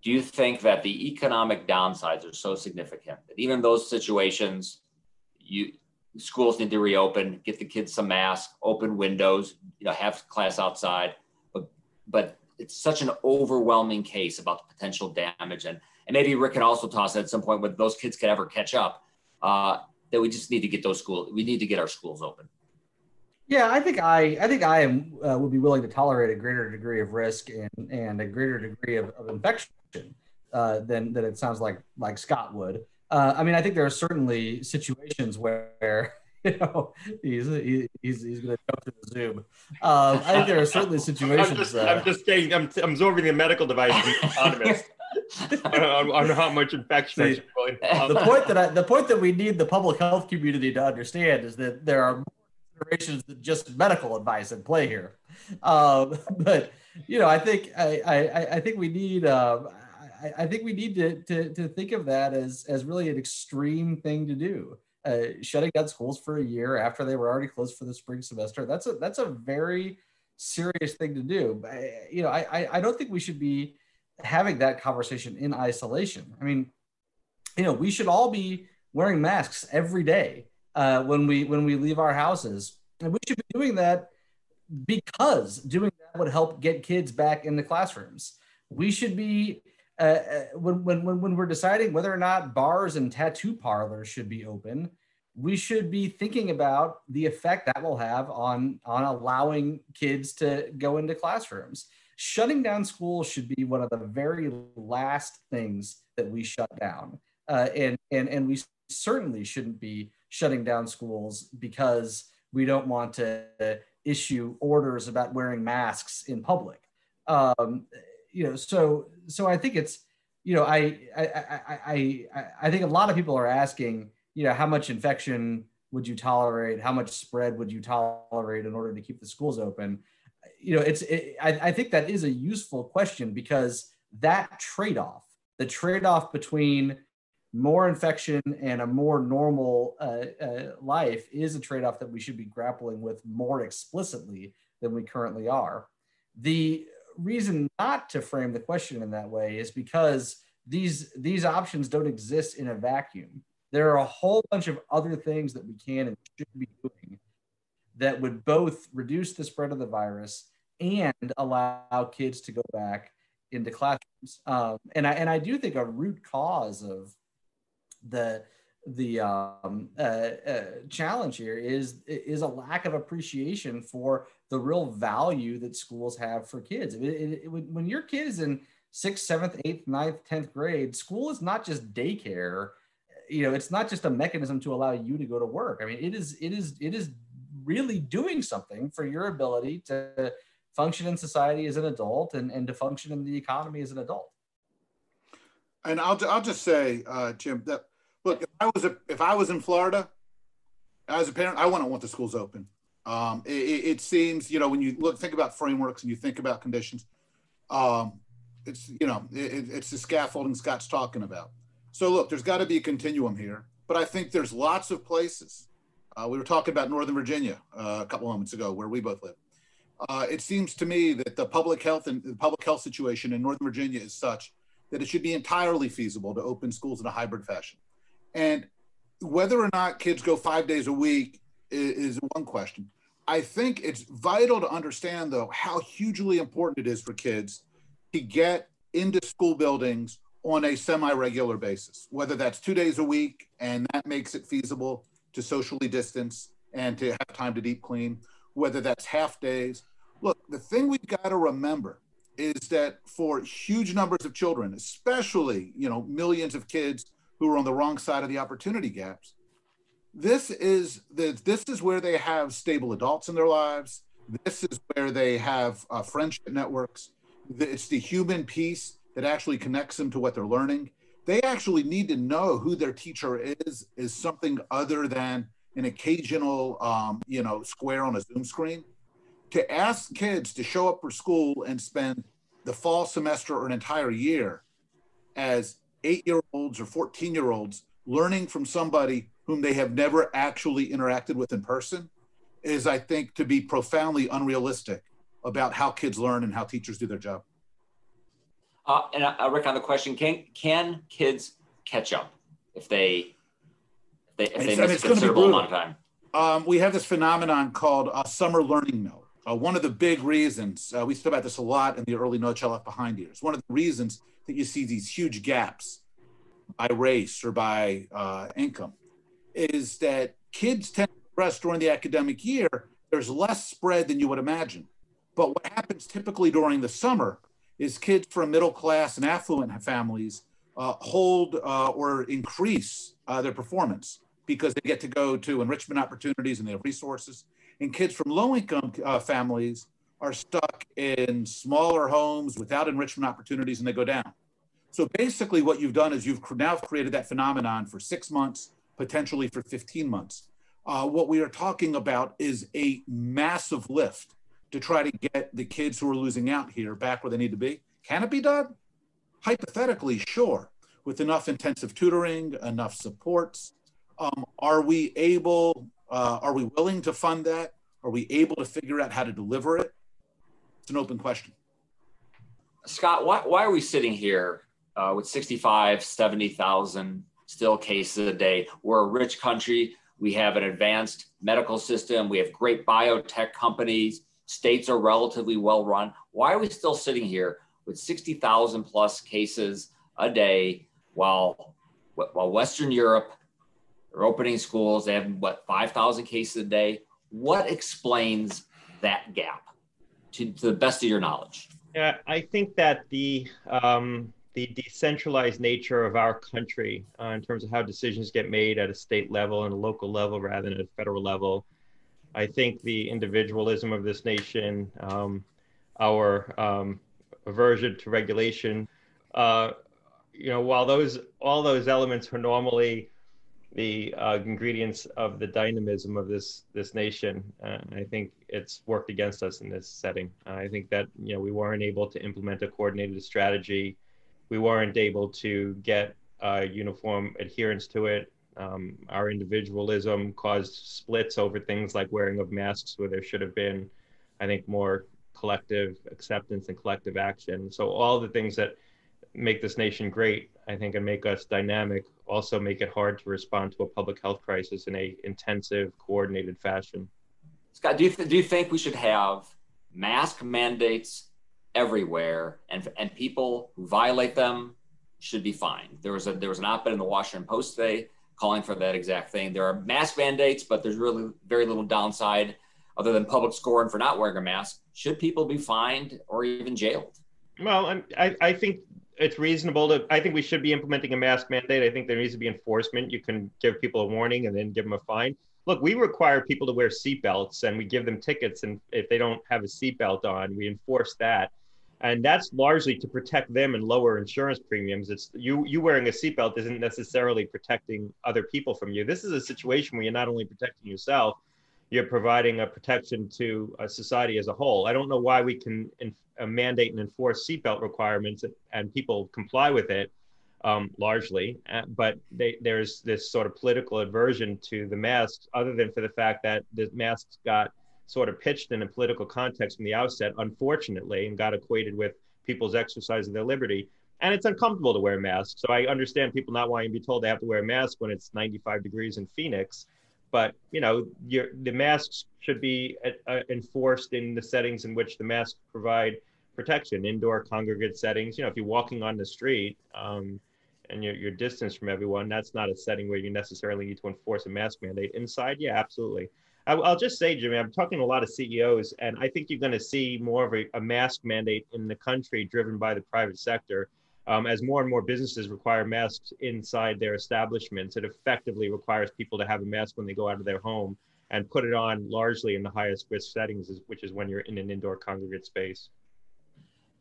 Do you think that the economic downsides are so significant that even those situations, you schools need to reopen, get the kids some masks, open windows, you know, have class outside. But but it's such an overwhelming case about the potential damage. And and maybe Rick can also toss at some point whether those kids could ever catch up. Uh, that we just need to get those schools. We need to get our schools open. Yeah, I think I I think I am uh, would be willing to tolerate a greater degree of risk and and a greater degree of, of infection uh, than than it sounds like like Scott would. Uh, I mean, I think there are certainly situations where you know he's he's he's going to jump to the Zoom. Um, I think there are certainly situations. I'm just, uh, I'm just kidding. I'm, I'm absorbing the medical device. economist. on, how much infection. See, the point that I, the point that we need the public health community to understand is that there are more considerations than just medical advice in play here. Um, but you know, I think I I, I think we need. Um, I, I think we need to, to, to think of that as, as really an extreme thing to do. Uh, shutting down schools for a year after they were already closed for the spring semester. That's a that's a very serious thing to do. But, You know, I, I don't think we should be having that conversation in isolation. I mean, you know, we should all be wearing masks every day uh, when we when we leave our houses, and we should be doing that because doing that would help get kids back in the classrooms. We should be uh, uh when, when when we're deciding whether or not bars and tattoo parlors should be open we should be thinking about the effect that will have on on allowing kids to go into classrooms. Shutting down schools should be one of the very last things that we shut down. Uh, and and and we certainly shouldn't be shutting down schools because we don't want to issue orders about wearing masks in public um, you know so so i think it's you know I, I i i i think a lot of people are asking you know, how much infection would you tolerate? How much spread would you tolerate in order to keep the schools open? You know, it's, it, I, I think that is a useful question because that trade off, the trade off between more infection and a more normal uh, uh, life is a trade off that we should be grappling with more explicitly than we currently are. The reason not to frame the question in that way is because these these options don't exist in a vacuum there are a whole bunch of other things that we can and should be doing that would both reduce the spread of the virus and allow kids to go back into classrooms. Um, and I and I do think a root cause of the the um, uh, uh, challenge here is is a lack of appreciation for the real value that schools have for kids. It, it, it, when your kid is in sixth, seventh, eighth, ninth, tenth grade, school is not just daycare. You know it's not just a mechanism to allow you to go to work. I mean it is it is it is really doing something for your ability to function in society as an adult and, and to function in the economy as an adult. And i'll, I'll just say uh, jim that i was a, if i was in florida as a parent i wouldn't want the schools open um, it, it, seems you know when you look think about frameworks and you think about conditions um, it's you know it, it's the scaffolding scott's talking about so look, there's got to be a continuum here, but I think there's lots of places. Uh, we were talking about Northern Virginia uh, a couple moments ago, where we both live. Uh, it seems to me that the public health and the public health situation in Northern Virginia is such that it should be entirely feasible to open schools in a hybrid fashion. And whether or not kids go five days a week is, one question. I think it's vital to understand, though, how hugely important it is for kids to get into school buildings on a semi-regular basis, whether that's two days a week and that makes it feasible to socially distance and to have time to deep clean, whether that's half days. Look, the thing we've got to remember is that for huge numbers of children, especially, you know, millions of kids who are on the wrong side of the opportunity gaps, this is the, this is where they have stable adults in their lives. This is where they have uh, friendship networks. It's the human piece that actually connects them to what they're learning. They actually need to know who their teacher is, is something other than an occasional, um, you know, square on a Zoom screen. To ask kids to show up for school and spend the fall semester or an entire year as eight year olds or 14 year olds learning from somebody whom they have never actually interacted with in person is, I think, to be profoundly unrealistic about how kids learn and how teachers do their job. Uh, and uh, Rick, on the question, can can kids catch up if they if they, if they miss a considerable amount of time? Um, we have this phenomenon called uh, summer learning mill. Uh, one of the big reasons uh, we spoke about this a lot in the early No Child Left Behind years. One of the reasons that you see these huge gaps by race or by uh, income is that kids tend to progress during the academic year. There's less spread than you would imagine. But what happens typically during the summer is kids from middle class and affluent families uh, hold uh, or increase uh, their performance because they get to go to enrichment opportunities and they have resources. And kids from low income uh, families are stuck in smaller homes without enrichment opportunities and they go down. So basically, what you've done is you've now created that phenomenon for six months, potentially for 15 months. Uh, what we are talking about is a massive lift to try to get the kids who are losing out here back where they need to be. Can it be done? Hypothetically, sure, with enough intensive tutoring, enough supports. Um, are we able, uh, are we willing to fund that? Are we able to figure out how to deliver it? It's an open question. Scott, why, why are we sitting here uh, with 65, 70,000 still cases a day? We're a rich country. We have an advanced medical system. We have great biotech companies. States are relatively well run. Why are we still sitting here with 60,000 plus cases a day while, while Western Europe are opening schools? They have what, 5,000 cases a day? What explains that gap to, to the best of your knowledge? Yeah, I think that the um, the decentralized nature of our country, uh, in terms of how decisions get made at a state level and a local level rather than at a federal level, I think the individualism of this nation, um, our um, aversion to regulation, uh, you know, while those all those elements are normally the uh, ingredients of the dynamism of this this nation. Uh, I think it's worked against us in this setting. Uh, I think that you know we weren't able to implement a coordinated strategy. We weren't able to get uniform adherence to it. Um, our individualism caused splits over things like wearing of masks, where there should have been, I think, more collective acceptance and collective action. So all the things that make this nation great, I think, and make us dynamic, also make it hard to respond to a public health crisis in a intensive, coordinated fashion. Scott, do you, th- do you think we should have mask mandates everywhere, and and people who violate them should be fined? There was a there was an op-ed in the Washington Post today calling for that exact thing. There are mask mandates, but there's really very little downside other than public scorn for not wearing a mask. Should people be fined or even jailed? Well, I, I think it's reasonable to i think we should be implementing a mask mandate. I think there needs to be enforcement. You can give people a warning and then give them a fine. Look we require people to wear seatbelts and we give them tickets and if they don't have a seatbelt on we enforce that. And that's largely to protect them and lower insurance premiums. It's you you wearing a seatbelt isn't necessarily protecting other people from you. This is a situation where you're not only protecting yourself you're providing a protection to a society as a whole. I don't know why we can in, uh, mandate and enforce seatbelt requirements and people comply with it um, largely, uh, but they, there's this sort of political aversion to the masks, other than for the fact that the masks got sort of pitched in a political context from the outset, unfortunately, and got equated with people's exercise of their liberty. And it's uncomfortable to wear masks. So I understand people not wanting to be told they have to wear a mask when it's 95 degrees in Phoenix but you know your, the masks should be uh, enforced in the settings in which the masks provide protection indoor congregate settings you know if you're walking on the street um, and you're, you're distance from everyone that's not a setting where you necessarily need to enforce a mask mandate. Inside yeah absolutely. I, will just say jimmy i'm talking to a lot of ceos and i think you're going to see more of a, a mask mandate in the country driven by the private sector um, as more and more businesses require masks inside their establishments, it effectively requires people to have a mask when they go out of their home and put it on largely in the highest risk settings, which is when you're in an indoor congregate space.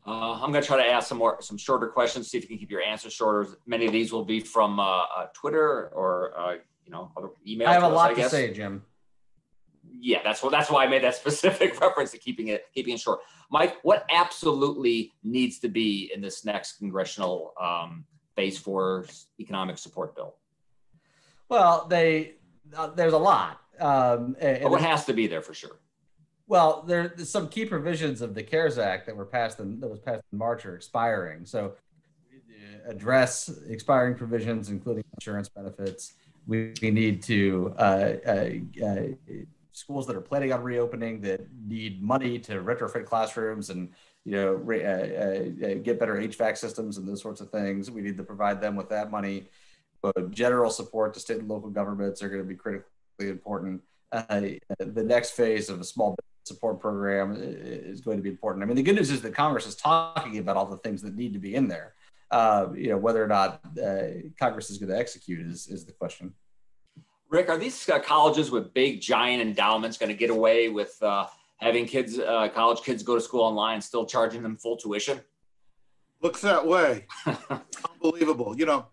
Uh, I'm going to try to ask some more, some shorter questions. See if you can keep your answers shorter. Many of these will be from uh, uh, Twitter or uh, you know other emails. I have a us, lot to say, Jim yeah, that's what that's why I made that specific reference to keeping it keeping it short. Mike, what absolutely needs to be in this next congressional um, phase four economic support bill? Well, they uh, there's a lot. Um, and, what has to be there for sure? Well, there's some key provisions of the CARES Act that were passed in that was passed in March are expiring. So address expiring provisions, including insurance benefits. We, we need to uh, uh, uh schools that are planning on reopening that need money to retrofit classrooms and you know re, uh, uh, uh get better HVAC systems and those sorts of things. We need to provide them with that money. But general support to state and local governments are going to be critically important. Uh, the next phase of a small support program is going to be important. I mean, the good news is that Congress is talking about all the things that need to be in there. Uh, you know, whether or not Congress is going to execute is, is the question. Rick, are these uh, colleges with big, giant endowments going to get away with uh, having kids, uh, college kids, go to school online, still charging them full tuition? Looks that way. Unbelievable. You know,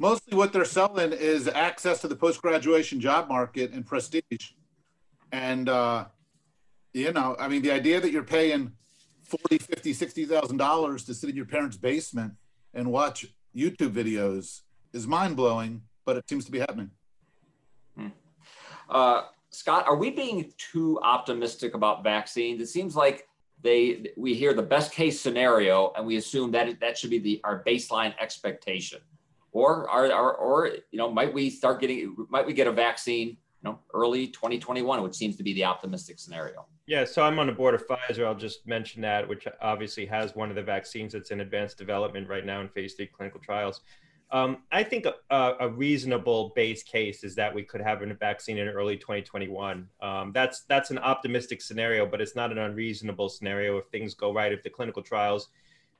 mostly what they're selling is access to the post graduation job market and prestige. And, uh, you know, I mean, the idea that you're paying 40, 50, 60,000 dollars to sit in your parents' basement and watch YouTube videos is mind blowing, but it seems to be happening. Uh, Scott, are we being too optimistic about vaccines? It seems like they we hear the best case scenario and we assume that that should be the our baseline expectation. Or are, are or you know might we start getting might we get a vaccine you know early 2021 which seems to be the optimistic scenario? Yeah so i'm on the board of pfizer. I'll just mention that which obviously has one of the vaccines that's in advanced development right now in phase three clinical trials um, I think a, a, reasonable base case is that we could have a vaccine in early 2021. Um, that's that's an optimistic scenario, but it's not an unreasonable scenario if things go right. If the clinical trials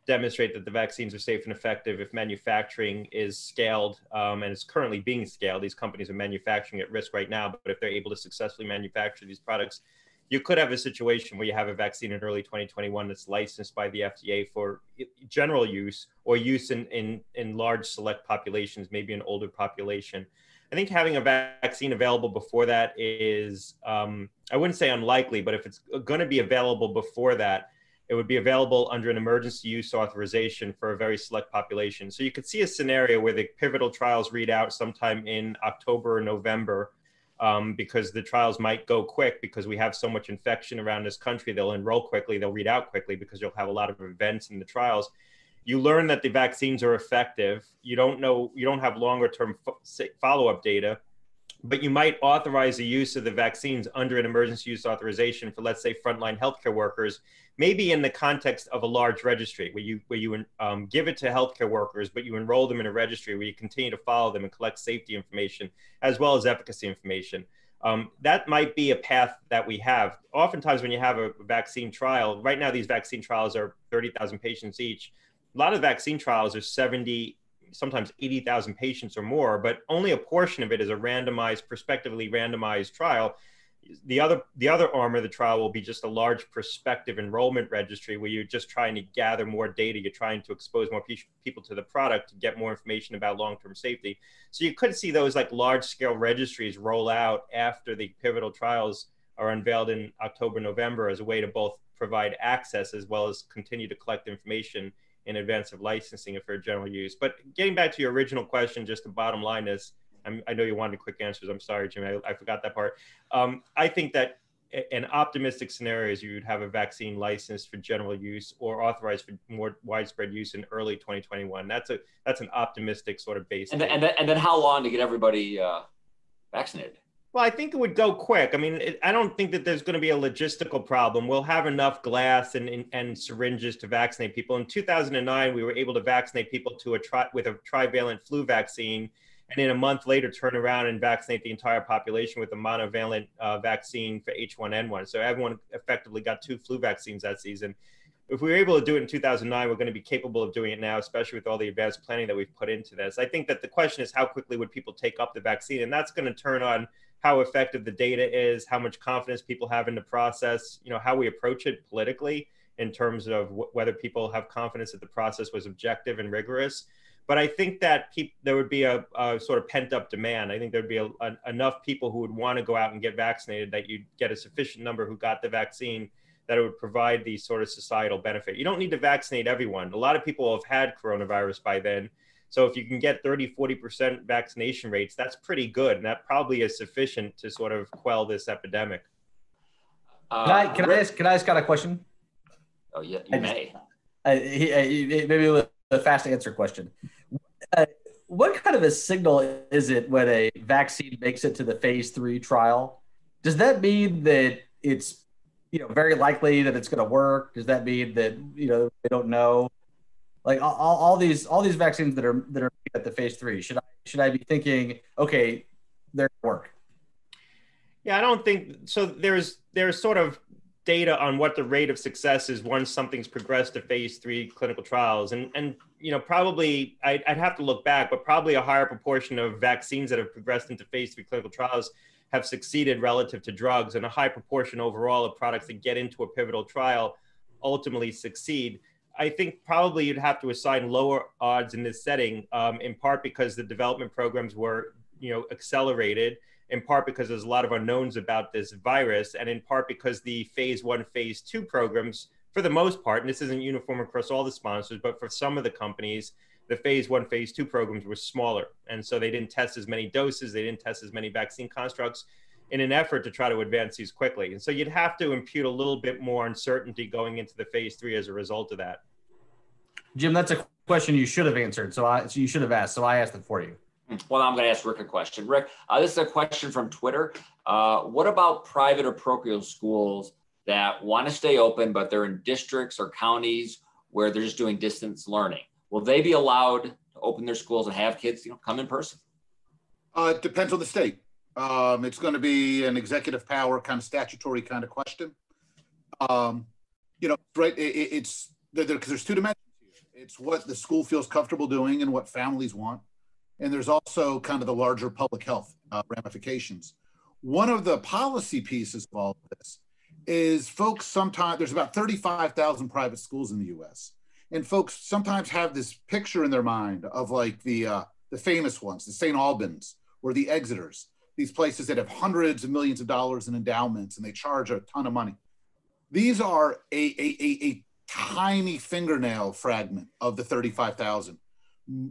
demonstrate that the vaccines are safe and effective, if manufacturing is scaled um, and is currently being scaled, these companies are manufacturing at risk right now. But if they're able to successfully manufacture these products you could have a situation where you have a vaccine in early 2021 that's licensed by the FDA for general use or use in, in, in large select populations, maybe an older population. I think having a vaccine available before that is, um, I wouldn't say unlikely, but if it's going to be available before that, it would be available under an emergency use authorization for a very select population. So you could see a scenario where the pivotal trials read out sometime in October or November um, because the trials might go quick because we have so much infection around this country. They'll enroll quickly, they'll read out quickly because you'll have a lot of events in the trials. You learn that the vaccines are effective. You don't know, you don't have longer term follow up data but you might authorize the use of the vaccines under an emergency use authorization for, let's say, frontline healthcare workers, maybe in the context of a large registry where you where you um, give it to healthcare workers, but you enroll them in a registry where you continue to follow them and collect safety information as well as efficacy information. Um, that might be a path that we have. Oftentimes, when you have a vaccine trial, right now these vaccine trials are 30,000 patients each. A lot of vaccine trials are 70, sometimes 80,000 patients or more, but only a portion of it is a randomized, prospectively randomized trial. The other, the other arm of the trial will be just a large prospective enrollment registry where you're just trying to gather more data. You're trying to expose more pe- people to the product to get more information about long-term safety. So you could see those like large-scale registries roll out after the pivotal trials are unveiled in October, November as a way to both provide access as well as continue to collect information in advance of licensing it for general use. But getting back to your original question, just the bottom line is, I'm, i know you wanted quick answers. I'm sorry, Jimmy, I, I forgot that part. Um, I think that an optimistic scenario is you would have a vaccine licensed for general use or authorized for more widespread use in early 2021. That's a that's an optimistic sort of base. And then, and then, and then how long to get everybody uh, vaccinated? Well, I think it would go quick. I mean, it, I don't think that there's going to be a logistical problem. We'll have enough glass and, and, and, syringes to vaccinate people. In 2009, we were able to vaccinate people to a tri- with a trivalent flu vaccine, and in a month later, turn around and vaccinate the entire population with a monovalent uh, vaccine for H1N1. So everyone effectively got two flu vaccines that season. If we were able to do it in 2009, we're going to be capable of doing it now, especially with all the advanced planning that we've put into this. I think that the question is how quickly would people take up the vaccine, and that's going to turn on how effective the data is, how much confidence people have in the process, you know, how we approach it politically in terms of w- whether people have confidence that the process was objective and rigorous. But I think that pe- there would be a, a, sort of pent up demand. I think there'd be a, a, enough people who would want to go out and get vaccinated that you'd get a sufficient number who got the vaccine that it would provide the sort of societal benefit. You don't need to vaccinate everyone. A lot of people have had coronavirus by then so if you can get 30, 40% vaccination rates, that's pretty good. And that probably is sufficient to sort of quell this epidemic. Uh, can I, can I ask, can I ask Scott a question? Oh yeah, you I may. Just, I, he, maybe a fast answer question. Uh, what kind of a signal is it when a vaccine makes it to the phase three trial? Does that mean that it's you know very likely that it's going to work? Does that mean that you know they don't know? Like all, all these all these vaccines that are that are at the phase three should i should i be thinking okay they're work? Yeah i don't think so there's there's sort of data on what the rate of success is once something's progressed to phase three clinical trials. And and you know probably I'd, I'd have to look back but probably a higher proportion of vaccines that have progressed into phase three clinical trials have succeeded relative to drugs and a high proportion overall of products that get into a pivotal trial ultimately succeed I think probably you'd have to assign lower odds in this setting, um, in part because the development programs were, you know, accelerated, in part because there's a lot of unknowns about this virus, and in part because the phase one, phase two programs, for the most part, and this isn't uniform across all the sponsors, but for some of the companies, the phase one, phase two programs were smaller, and so they didn't test as many doses, they didn't test as many vaccine constructs in an effort to try to advance these quickly. And so you'd have to impute a little bit more uncertainty going into the phase three as a result of that. Jim, that's a question you should have answered. So I, so you should have asked. So I asked it for you. Hmm. Well, I'm going to ask Rick a question. Rick, uh, this is a question from Twitter. Uh, what about private or parochial schools that want to stay open, but they're in districts or counties where they're just doing distance learning? Will they be allowed to open their schools and have kids, you know, come in person? Uh, it depends on the state. Um, it's going to be an executive power kind of statutory kind of question. Um, you know, right? It, it's because there, there's two dimensions here. It's what the school feels comfortable doing and what families want, and there's also kind of the larger public health uh, ramifications. One of the policy pieces of all of this is folks sometimes there's about 35,000 private schools in the U.S. and folks sometimes have this picture in their mind of like the uh, the famous ones, the St. Albans or the Exeters, these places that have hundreds of millions of dollars in endowments and they charge a ton of money. These are a, a, a, a tiny fingernail fragment of the 35,000.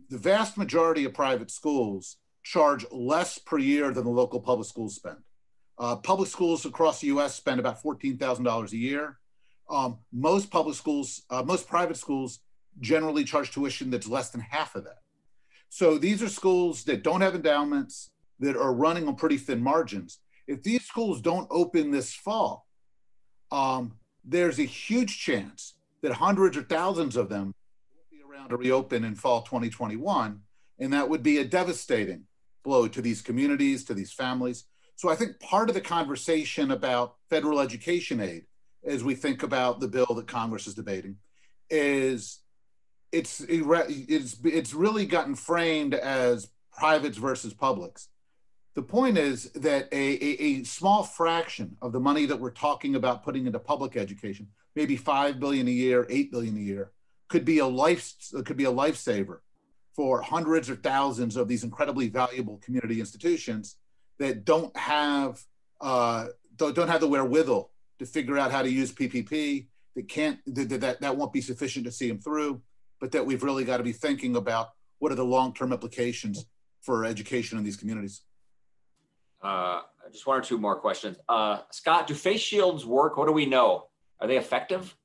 The vast majority of private schools charge less per year than the local public schools spend. Uh, public schools across the US spend about $14,000 a year. Um, most public schools, uh, most private schools generally charge tuition that's less than half of that. So these are schools that don't have endowments, that are running on pretty thin margins. If these schools don't open this fall, um, there's a huge chance that hundreds or thousands of them will be around to reopen in fall 2021. And that would be a devastating blow to these communities, to these families. So I think part of the conversation about federal education aid, as we think about the bill that Congress is debating, is it's it's it's really gotten framed as privates versus publics. The point is that a, a, a, small fraction of the money that we're talking about putting into public education, maybe five billion a year, eight billion a year, could be a life could be a lifesaver for hundreds or thousands of these incredibly valuable community institutions that don't have uh, don't have the wherewithal to figure out how to use PPP. That can't that, that that won't be sufficient to see them through but that we've really got to be thinking about what are the long-term implications for education in these communities. Uh, just one or two more questions. Uh, Scott, do face shields work? What do we know? Are they effective?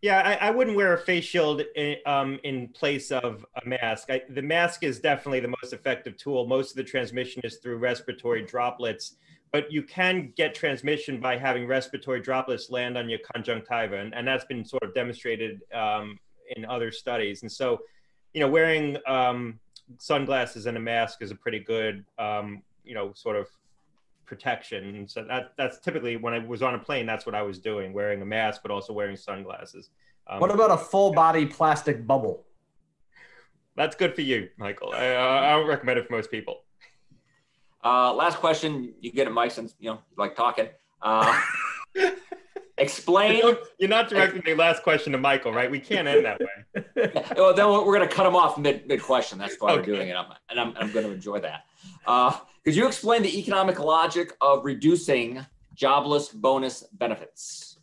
Yeah, I, I wouldn't wear a face shield in, um, in place of a mask. I, the mask is definitely the most effective tool. Most of the transmission is through respiratory droplets, but you can get transmission by having respiratory droplets land on your conjunctiva, and, and that's been sort of demonstrated um, in other studies. And so, you know, wearing um, sunglasses and a mask is a pretty good, um, you know, sort of protection. And so that that's typically when I was on a plane, that's what I was doing, wearing a mask, but also wearing sunglasses. Um, what about a full body plastic bubble? That's good for you, Michael. I, I don't recommend it for most people. Uh, last question. You get it, Mike, since you know you like talking. Uh, Explain. You're not directing the last question to Michael, right? We can't end that way. well, then we're going to cut him off mid mid question. That's why okay. we're doing it, I'm, and I'm, I'm going to enjoy that. Uh, could you explain the economic logic of reducing jobless bonus benefits?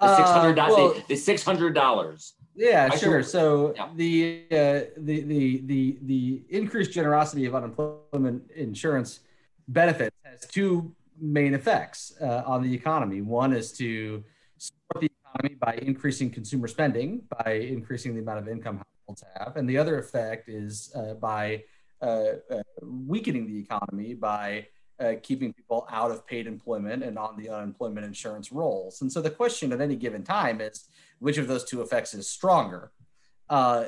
The six hundred uh, well, the, six hundred dollars. Yeah, I sure. So yeah. the uh, the the the the increased generosity of unemployment insurance benefits has two main effects uh, on the economy. One is to support the economy by increasing consumer spending, by increasing the amount of income households have. And the other effect is uh, by uh, uh weakening the economy by uh, keeping people out of paid employment and on the unemployment insurance rolls. And so the question at any given time is which of those two effects is stronger? Uh,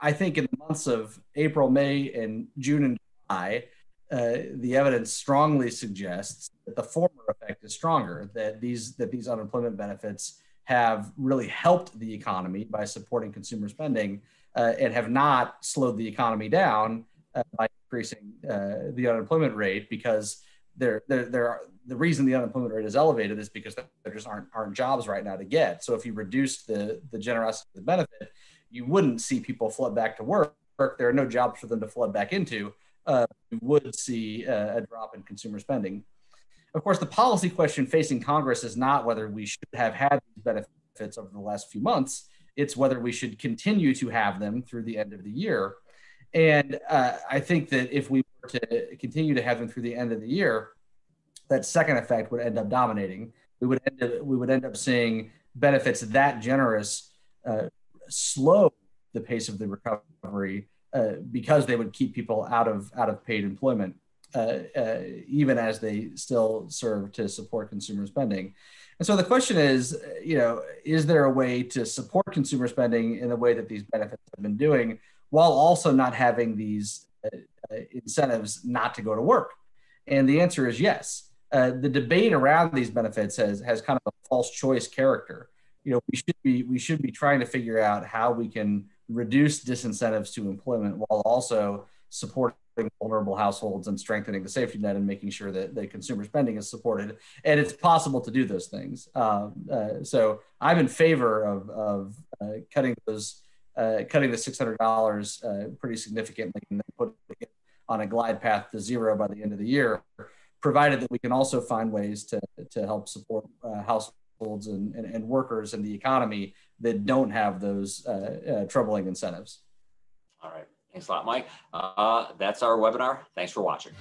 I think in the months of April, May, and June and July, uh, the evidence strongly suggests that the former effect is stronger. That these that these unemployment benefits have really helped the economy by supporting consumer spending uh, and have not slowed the economy down uh, by increasing uh, the unemployment rate because there there there are the reason the unemployment rate is elevated is because there just aren't aren't jobs right now to get. So if you reduce the the generosity of the benefit, you wouldn't see people flood back to work. There are no jobs for them to flood back into uh, we would see a, a drop in consumer spending. Of course, the policy question facing Congress is not whether we should have had these benefits over the last few months. It's whether we should continue to have them through the end of the year. And uh, I think that if we were to continue to have them through the end of the year, that second effect would end up dominating. We would end up, we would end up seeing benefits that generous uh, slow the pace of the recovery uh, because they would keep people out of out of paid employment, uh, uh, even as they still serve to support consumer spending. And so the question is, you know, is there a way to support consumer spending in the way that these benefits have been doing, while also not having these uh, uh, incentives not to go to work? And the answer is yes. the debate around these benefits has has kind of a false choice character. You know, we should be we should be trying to figure out how we can reduce disincentives to employment while also supporting vulnerable households and strengthening the safety net and making sure that, that consumer spending is supported. And it's possible to do those things. Um, uh, so I'm in favor of, of uh, cutting those, uh, cutting the $600 uh, pretty significantly and then putting it on a glide path to zero by the end of the year, provided that we can also find ways to, to help support uh, households and, and, and workers and the economy that don't have those uh, uh, troubling incentives. All right. Thanks a lot, Mike. Uh, that's our webinar. Thanks for watching.